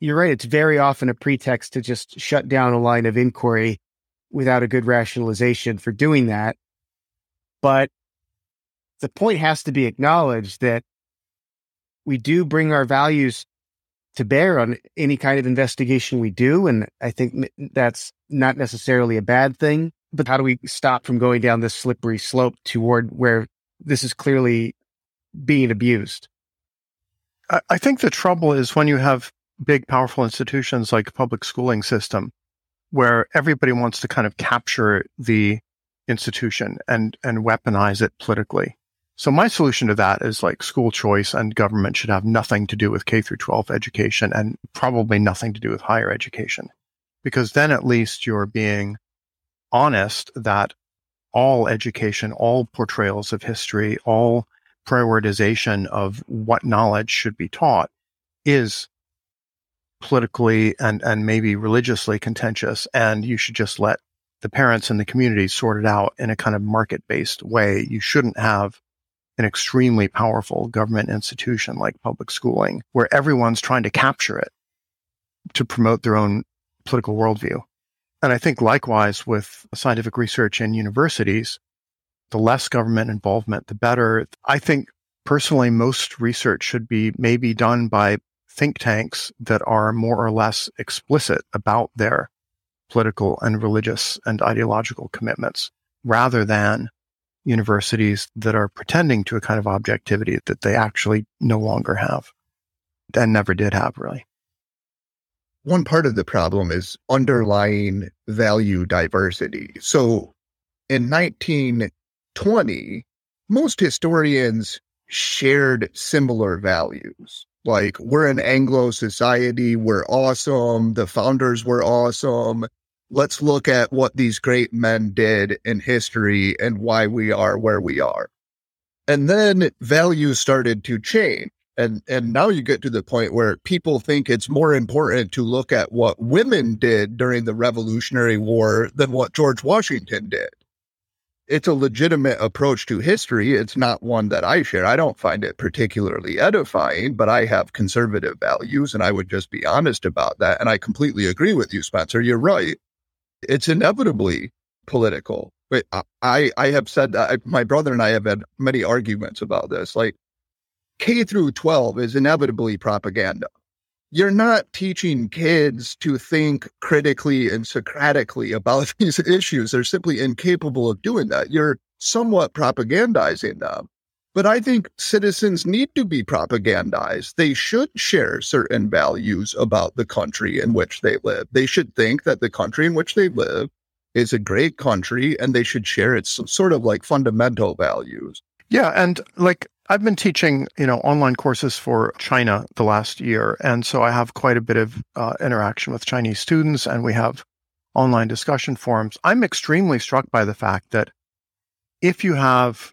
you're right. It's very often a pretext to just shut down a line of inquiry without a good rationalization for doing that. But the point has to be acknowledged that we do bring our values to bear on any kind of investigation we do. And I think that's not necessarily a bad thing. But how do we stop from going down this slippery slope toward where this is clearly being abused? I, think the trouble is when you have big, powerful institutions like public schooling system, where everybody wants to kind of capture the institution and and weaponize it politically. So my solution to that is like school choice and government should have nothing to do with K through 12 education and probably nothing to do with higher education. Because then at least you're being honest that all education, all portrayals of history, all prioritization of what knowledge should be taught is politically and, and maybe religiously contentious. And you should just let the parents and the community sort it out in a kind of market based way. You shouldn't have an extremely powerful government institution like public schooling where everyone's trying to capture it to promote their own political worldview. And I think likewise with scientific research in universities, the less government involvement, the better. I think personally, most research should be maybe done by think tanks that are more or less explicit about their political and religious and ideological commitments rather than universities that are pretending to a kind of objectivity that they actually no longer have and never did have really. One part of the problem is underlying value diversity. So in 1920, most historians shared similar values. Like, we're an Anglo society, we're awesome, the founders were awesome. Let's look at what these great men did in history and why we are where we are. And then values started to change. And, and now you get to the point where people think it's more important to look at what women did during the Revolutionary War than what George Washington did. it's a legitimate approach to history. It's not one that I share. I don't find it particularly edifying, but I have conservative values and I would just be honest about that. And I completely agree with you, Spencer. You're right. It's inevitably political. But I, I have said that my brother and I have had many arguments about this. Like K through 12 is inevitably propaganda you're not teaching kids to think critically and Socratically about these issues. They're simply incapable of doing that. You're somewhat propagandizing them. But I think citizens need to be propagandized. They should share certain values about the country in which they live. They should think that the country in which they live is a great country and they should share its sort of like fundamental values. Yeah. And like I've been teaching, you know, online courses for China the last year, and so I have quite a bit of uh, interaction with Chinese students, and we have online discussion forums. I'm extremely struck by the fact that if you have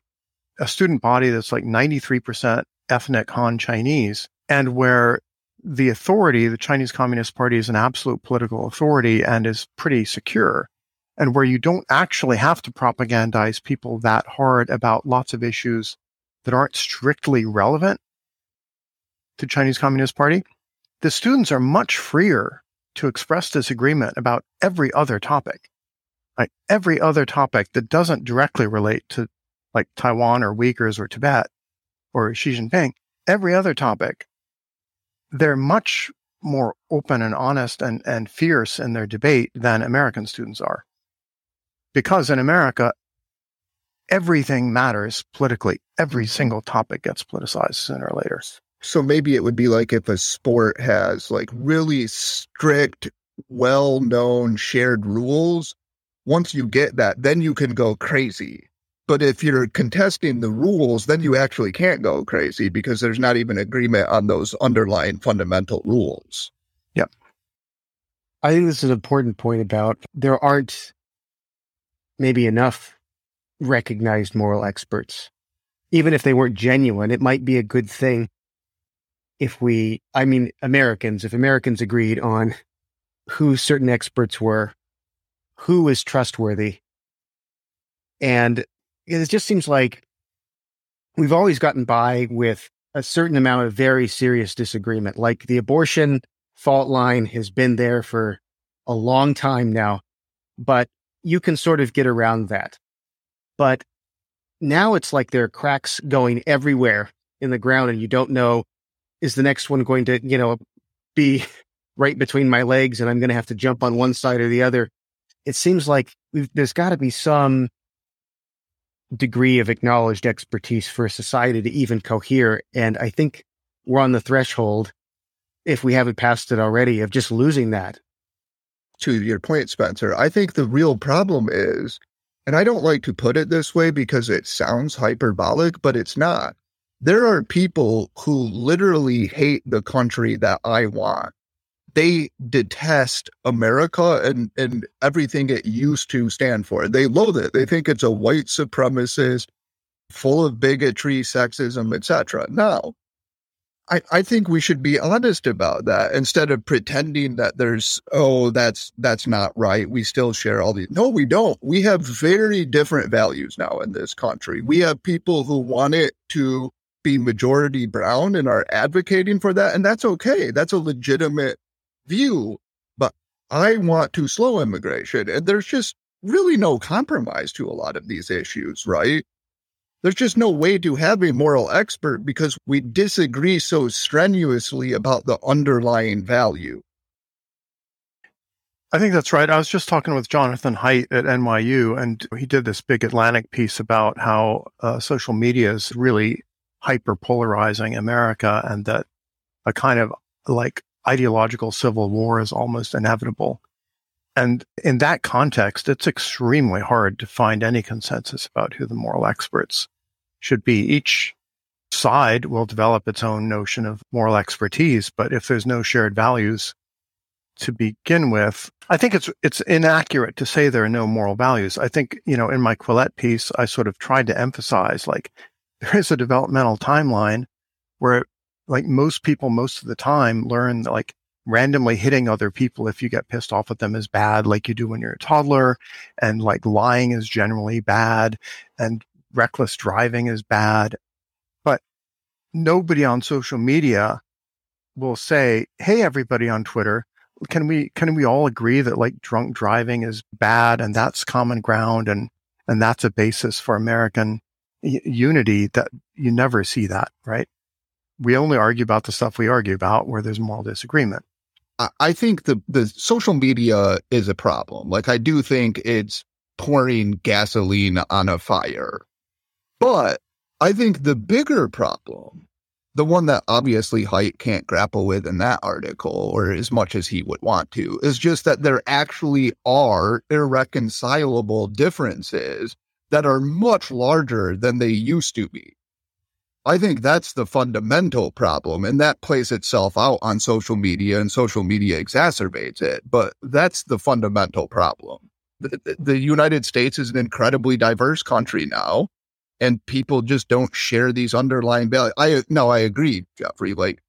a student body that's like 93% ethnic Han Chinese, and where the authority, the Chinese Communist Party is an absolute political authority and is pretty secure, and where you don't actually have to propagandize people that hard about lots of issues that aren't strictly relevant to Chinese Communist Party, the students are much freer to express disagreement about every other topic. Like every other topic that doesn't directly relate to like Taiwan or Uyghurs or Tibet or Xi Jinping, every other topic, they're much more open and honest and, and fierce in their debate than American students are. Because in America, everything matters politically. Every mm-hmm. single topic gets politicized sooner or later. So maybe it would be like if a sport has like really strict, well known shared rules. Once you get that, then you can go crazy. But if you're contesting the rules, then you actually can't go crazy because there's not even agreement on those underlying fundamental rules. Yeah. I think this is an important point about there aren't maybe enough recognized moral experts. Even if they weren't genuine, it might be a good thing if we, I mean, Americans, if Americans agreed on who certain experts were, who was trustworthy. And it just seems like we've always gotten by with a certain amount of very serious disagreement. Like the abortion fault line has been there for a long time now, but you can sort of get around that. But now it's like there are cracks going everywhere in the ground, and you don't know is the next one going to, you know, be right between my legs and I'm going to have to jump on one side or the other. It seems like there's got to be some degree of acknowledged expertise for a society to even cohere. And I think we're on the threshold, if we haven't passed it already, of just losing that. To your point, Spencer, I think the real problem is and I don't like to put it this way because it sounds hyperbolic, but it's not. There are people who literally hate the country that I want. They detest America and, and everything it used to stand for. They loathe it. They think it's a white supremacist, full of bigotry, sexism, etc. Now, I, I think we should be honest about that instead of pretending that there's oh that's that's not right we still share all these no we don't we have very different values now in this country we have people who want it to be majority brown and are advocating for that and that's okay that's a legitimate view but i want to slow immigration and there's just really no compromise to a lot of these issues right there's just no way to have a moral expert because we disagree so strenuously about the underlying value. I think that's right. I was just talking with Jonathan Haidt at NYU, and he did this big Atlantic piece about how uh, social media is really hyper polarizing America and that a kind of like ideological civil war is almost inevitable. And in that context, it's extremely hard to find any consensus about who the moral experts should be. Each side will develop its own notion of moral expertise, but if there's no shared values to begin with, I think it's it's inaccurate to say there are no moral values. I think, you know, in my Quillette piece, I sort of tried to emphasize like there is a developmental timeline where like most people most of the time learn that like randomly hitting other people if you get pissed off at them is bad, like you do when you're a toddler. And like lying is generally bad and reckless driving is bad. But nobody on social media will say, Hey, everybody on Twitter, can we, can we all agree that like drunk driving is bad and that's common ground and, and that's a basis for American unity that you never see that, right? We only argue about the stuff we argue about where there's moral disagreement. I think the the social media is a problem. Like I do think it's pouring gasoline on a fire. But I think the bigger problem, the one that obviously Haidt can't grapple with in that article or as much as he would want to, is just that there actually are irreconcilable differences that are much larger than they used to be. I think that's the fundamental problem, and that plays itself out on social media, and social media exacerbates it. But that's the fundamental problem. The, the United States is an incredibly diverse country now, and people just don't share these underlying values. I no, I agree, Geoffrey. Like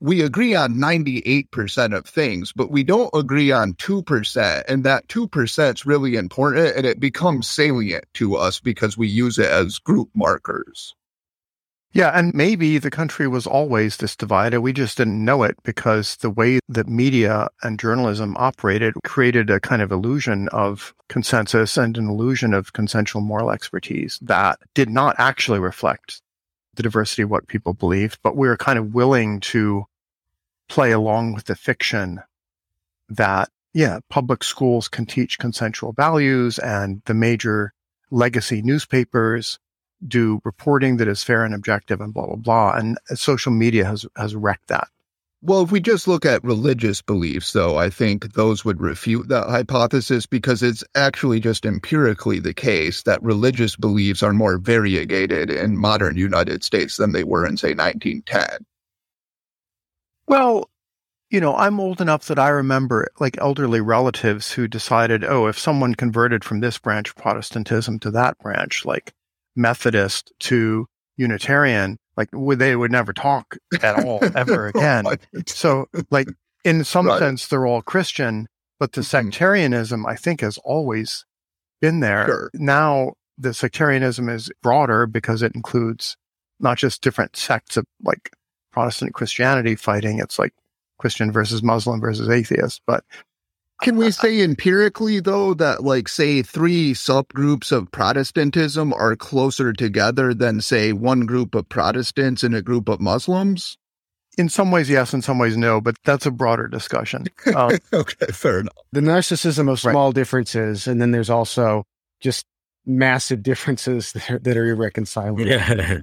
we agree on 98% of things, but we don't agree on 2%. And that 2% is really important and it becomes salient to us because we use it as group markers. Yeah, and maybe the country was always this divided. We just didn't know it because the way that media and journalism operated created a kind of illusion of consensus and an illusion of consensual moral expertise that did not actually reflect the diversity of what people believed, but we were kind of willing to play along with the fiction that, yeah, public schools can teach consensual values and the major legacy newspapers do reporting that is fair and objective and blah blah blah. And social media has has wrecked that. Well if we just look at religious beliefs though i think those would refute that hypothesis because it's actually just empirically the case that religious beliefs are more variegated in modern united states than they were in say 1910 well you know, I'm old enough that I remember like elderly relatives who decided, oh, if someone converted from this branch of Protestantism to that branch, like Methodist to Unitarian, like they would never talk at all ever again. so, like in some right. sense, they're all Christian, but the mm-hmm. sectarianism, I think, has always been there. Sure. Now, the sectarianism is broader because it includes not just different sects of like Protestant Christianity fighting. It's like Christian versus Muslim versus atheist, but can we say empirically, though, that, like, say, three subgroups of Protestantism are closer together than, say, one group of Protestants and a group of Muslims? In some ways, yes. In some ways, no. But that's a broader discussion. Um, okay, fair enough. The narcissism of small right. differences, and then there's also just massive differences that are, that are irreconcilable. Yeah.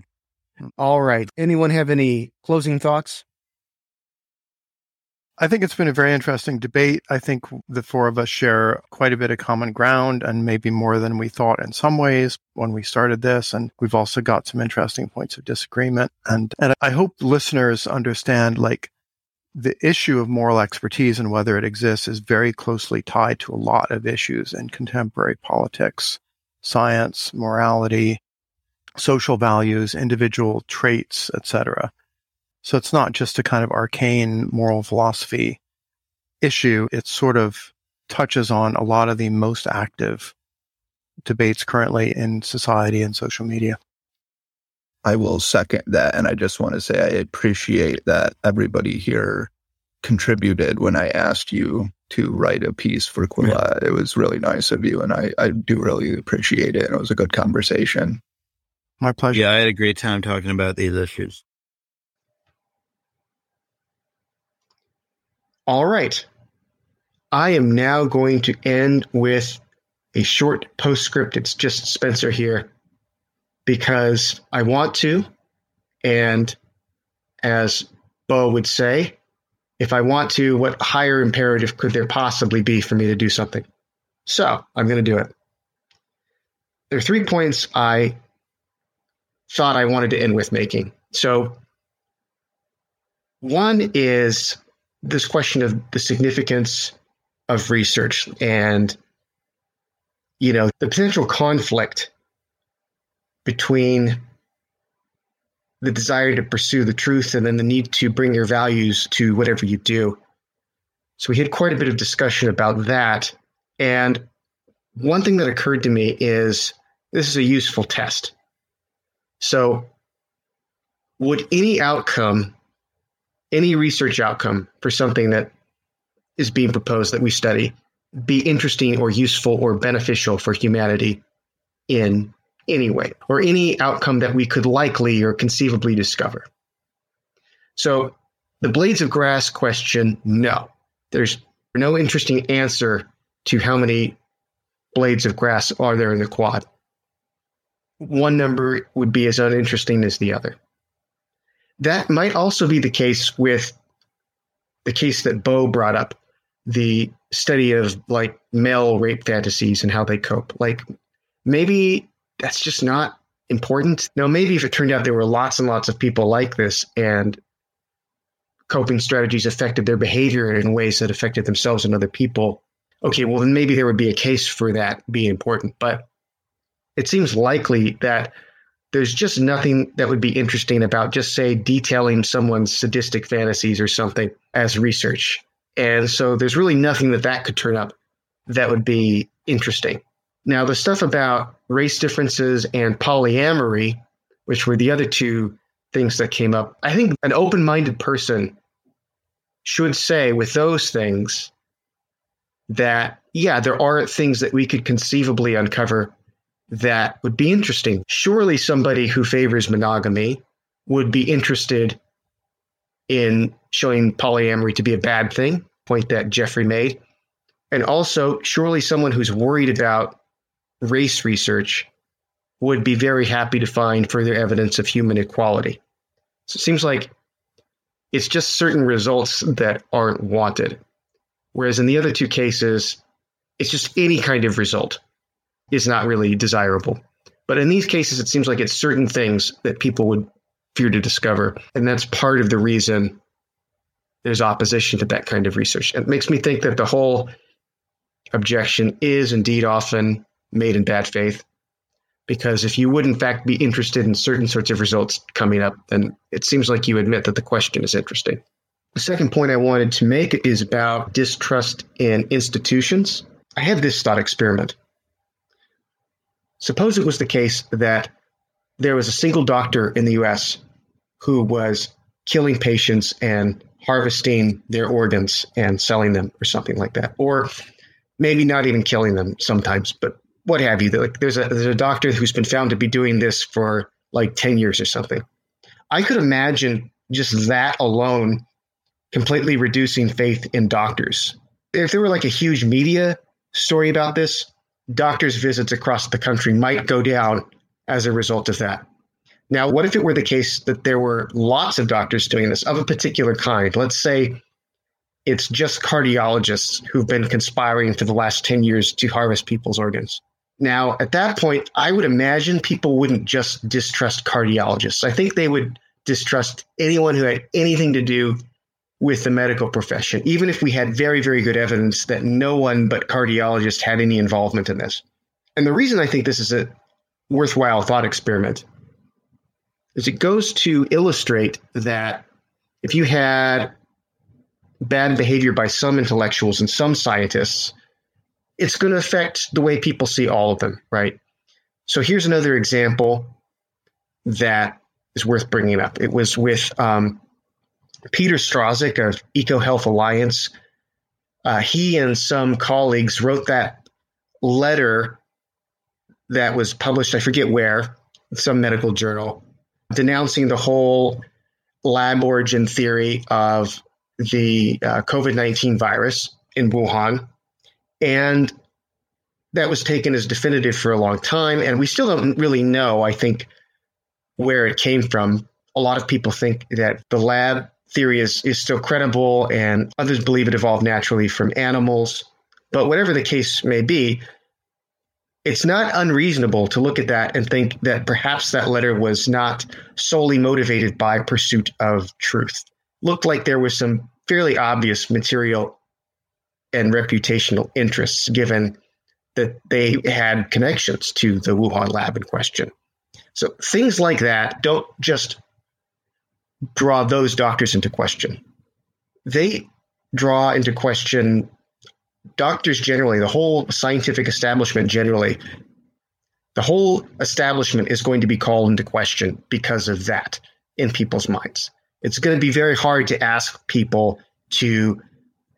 All right. Anyone have any closing thoughts? I think it's been a very interesting debate. I think the four of us share quite a bit of common ground and maybe more than we thought in some ways when we started this. And we've also got some interesting points of disagreement. And, and I hope listeners understand like the issue of moral expertise and whether it exists is very closely tied to a lot of issues in contemporary politics, science, morality, social values, individual traits, etc. So it's not just a kind of arcane moral philosophy issue. It sort of touches on a lot of the most active debates currently in society and social media. I will second that. And I just want to say I appreciate that everybody here contributed when I asked you to write a piece for Quillette. Yeah. It was really nice of you. And I, I do really appreciate it. And it was a good conversation. My pleasure. Yeah, I had a great time talking about these issues. All right. I am now going to end with a short postscript. It's just Spencer here because I want to. And as Bo would say, if I want to, what higher imperative could there possibly be for me to do something? So I'm going to do it. There are three points I thought I wanted to end with making. So, one is this question of the significance of research and you know the potential conflict between the desire to pursue the truth and then the need to bring your values to whatever you do So we had quite a bit of discussion about that. And one thing that occurred to me is this is a useful test. So, would any outcome, any research outcome for something that is being proposed that we study, be interesting or useful or beneficial for humanity in any way, or any outcome that we could likely or conceivably discover? So, the blades of grass question no. There's no interesting answer to how many blades of grass are there in the quad. One number would be as uninteresting as the other. That might also be the case with the case that Bo brought up the study of like male rape fantasies and how they cope. Like maybe that's just not important. Now, maybe if it turned out there were lots and lots of people like this and coping strategies affected their behavior in ways that affected themselves and other people, okay, well, then maybe there would be a case for that being important. But it seems likely that there's just nothing that would be interesting about just, say, detailing someone's sadistic fantasies or something as research. And so there's really nothing that that could turn up that would be interesting. Now, the stuff about race differences and polyamory, which were the other two things that came up, I think an open minded person should say with those things that, yeah, there are things that we could conceivably uncover that would be interesting. Surely somebody who favors monogamy would be interested in showing polyamory to be a bad thing, point that Geoffrey made. And also, surely someone who's worried about race research would be very happy to find further evidence of human equality. So it seems like it's just certain results that aren't wanted. Whereas in the other two cases, it's just any kind of result is not really desirable. But in these cases, it seems like it's certain things that people would fear to discover. And that's part of the reason there's opposition to that kind of research. It makes me think that the whole objection is indeed often made in bad faith. Because if you would, in fact, be interested in certain sorts of results coming up, then it seems like you admit that the question is interesting. The second point I wanted to make is about distrust in institutions. I have this thought experiment. Suppose it was the case that there was a single doctor in the US who was killing patients and harvesting their organs and selling them or something like that. Or maybe not even killing them sometimes, but what have you. Like there's a there's a doctor who's been found to be doing this for like 10 years or something. I could imagine just that alone completely reducing faith in doctors. If there were like a huge media story about this, doctors' visits across the country might go down as a result of that. Now, what if it were the case that there were lots of doctors doing this of a particular kind? Let's say it's just cardiologists who've been conspiring for the last 10 years to harvest people's organs. Now, at that point, I would imagine people wouldn't just distrust cardiologists. I think they would distrust anyone who had anything to do with the medical profession, even if we had very, very good evidence that no one but cardiologists had any involvement in this. And the reason I think this is a worthwhile thought experiment is it goes to illustrate that if you had bad behavior by some intellectuals and some scientists, it's going to affect the way people see all of them, right? So here's another example that is worth bringing up. It was with um, Peter Daszak of EcoHealth Alliance, uh, he and some colleagues wrote that letter that was published, I forget where, some medical journal, denouncing the whole lab origin theory of the uh, COVID 19 virus in Wuhan. And that was taken as definitive for a long time. And we still don't really know, I think, where it came from. A lot of people think that the lab theory is, is still credible, and others believe it evolved naturally from animals. But whatever the case may be, it's not unreasonable to look at that and think that perhaps that letter was not solely motivated by pursuit of truth. Looked like there was some fairly obvious material and reputational interests given that they had connections to the Wuhan lab in question. So things like that don't just draw those doctors into question. They draw into question doctors generally, the whole scientific establishment generally. The whole establishment is going to be called into question because of that in people's minds. It's going to be very hard to ask people to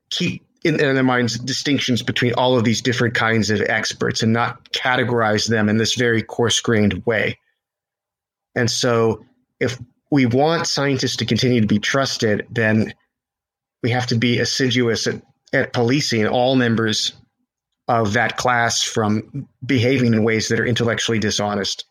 keep in, in their minds distinctions between all of these different kinds of experts and not categorize them in this very coarse grained way. And so, if we want scientists to continue to be trusted, then we have to be assiduous at, at policing all members of that class from behaving in ways that are intellectually dishonest.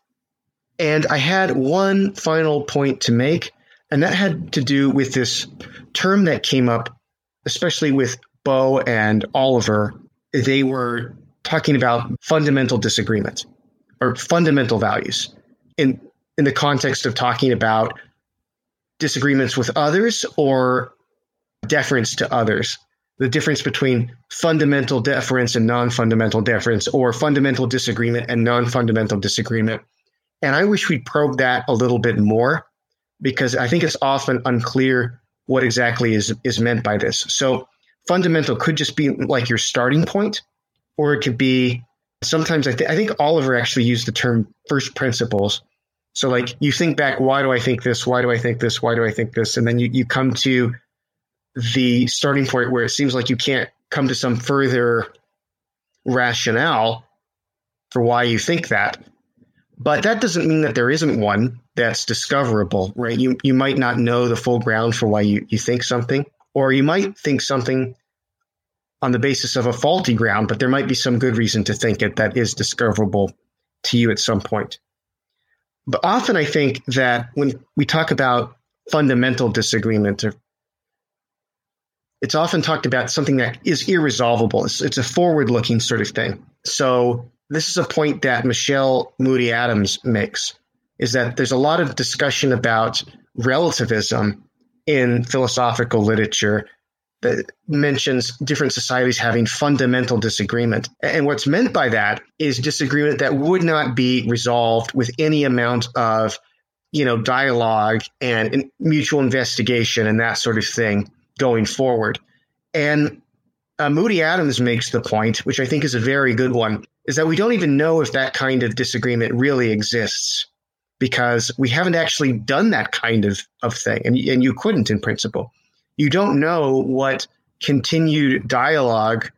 And I had one final point to make, and that had to do with this term that came up, especially with Bo and Oliver. They were talking about fundamental disagreement or fundamental values in in the context of talking about disagreements with others or deference to others. The difference between fundamental deference and non fundamental deference, or fundamental disagreement and non fundamental disagreement. And I wish we'd probe that a little bit more because I think it's often unclear what exactly is, is meant by this. So, fundamental could just be like your starting point, or it could be sometimes I, th- I think Oliver actually used the term first principles. So, like, mm-hmm. you think back, why do I think this? Why do I think this? Why do I think this? And then you, you come to the starting point where it seems like you can't come to some further rationale for why you think that. But that doesn't mean that there isn't one that's discoverable, right? You you might not know the full ground for why you, you think something, or you might think something on the basis of a faulty ground, but there might be some good reason to think it that is discoverable to you at some point. But often I think that when we talk about fundamental disagreement it's often talked about something that is irresolvable. It's, it's a forward looking sort of thing. So, this is a point that Michele Moody Adams makes is that there's a lot of discussion about relativism in philosophical literature that mentions different societies having fundamental disagreement. And what's meant by that is disagreement that would not be resolved with any amount of, you know, dialogue and mutual investigation and that sort of thing going forward. And uh, Moody Adams makes the point, which I think is a very good one, is that we don't even know if that kind of disagreement really exists because we haven't actually done that kind of, of thing. And, and you couldn't in principle. You don't know what continued dialogue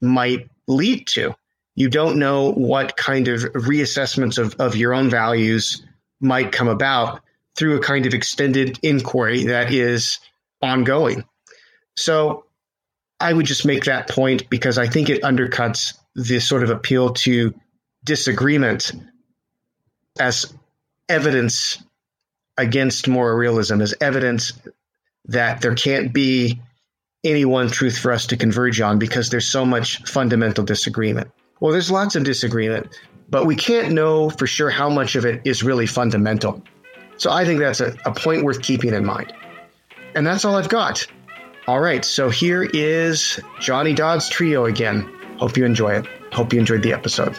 might lead to. You don't know what kind of reassessments of, of your own values might come about through a kind of extended inquiry that is ongoing. So I would just make that point because I think it undercuts this sort of appeal to disagreement as evidence against moral realism, as evidence that there can't be any one truth for us to converge on because there's so much fundamental disagreement. Well, there's lots of disagreement, but we can't know for sure how much of it is really fundamental. So I think that's a, a point worth keeping in mind. And that's all I've got. All right, so here is Johnny Dodds trio again. Hope you enjoy it. Hope you enjoyed the episode.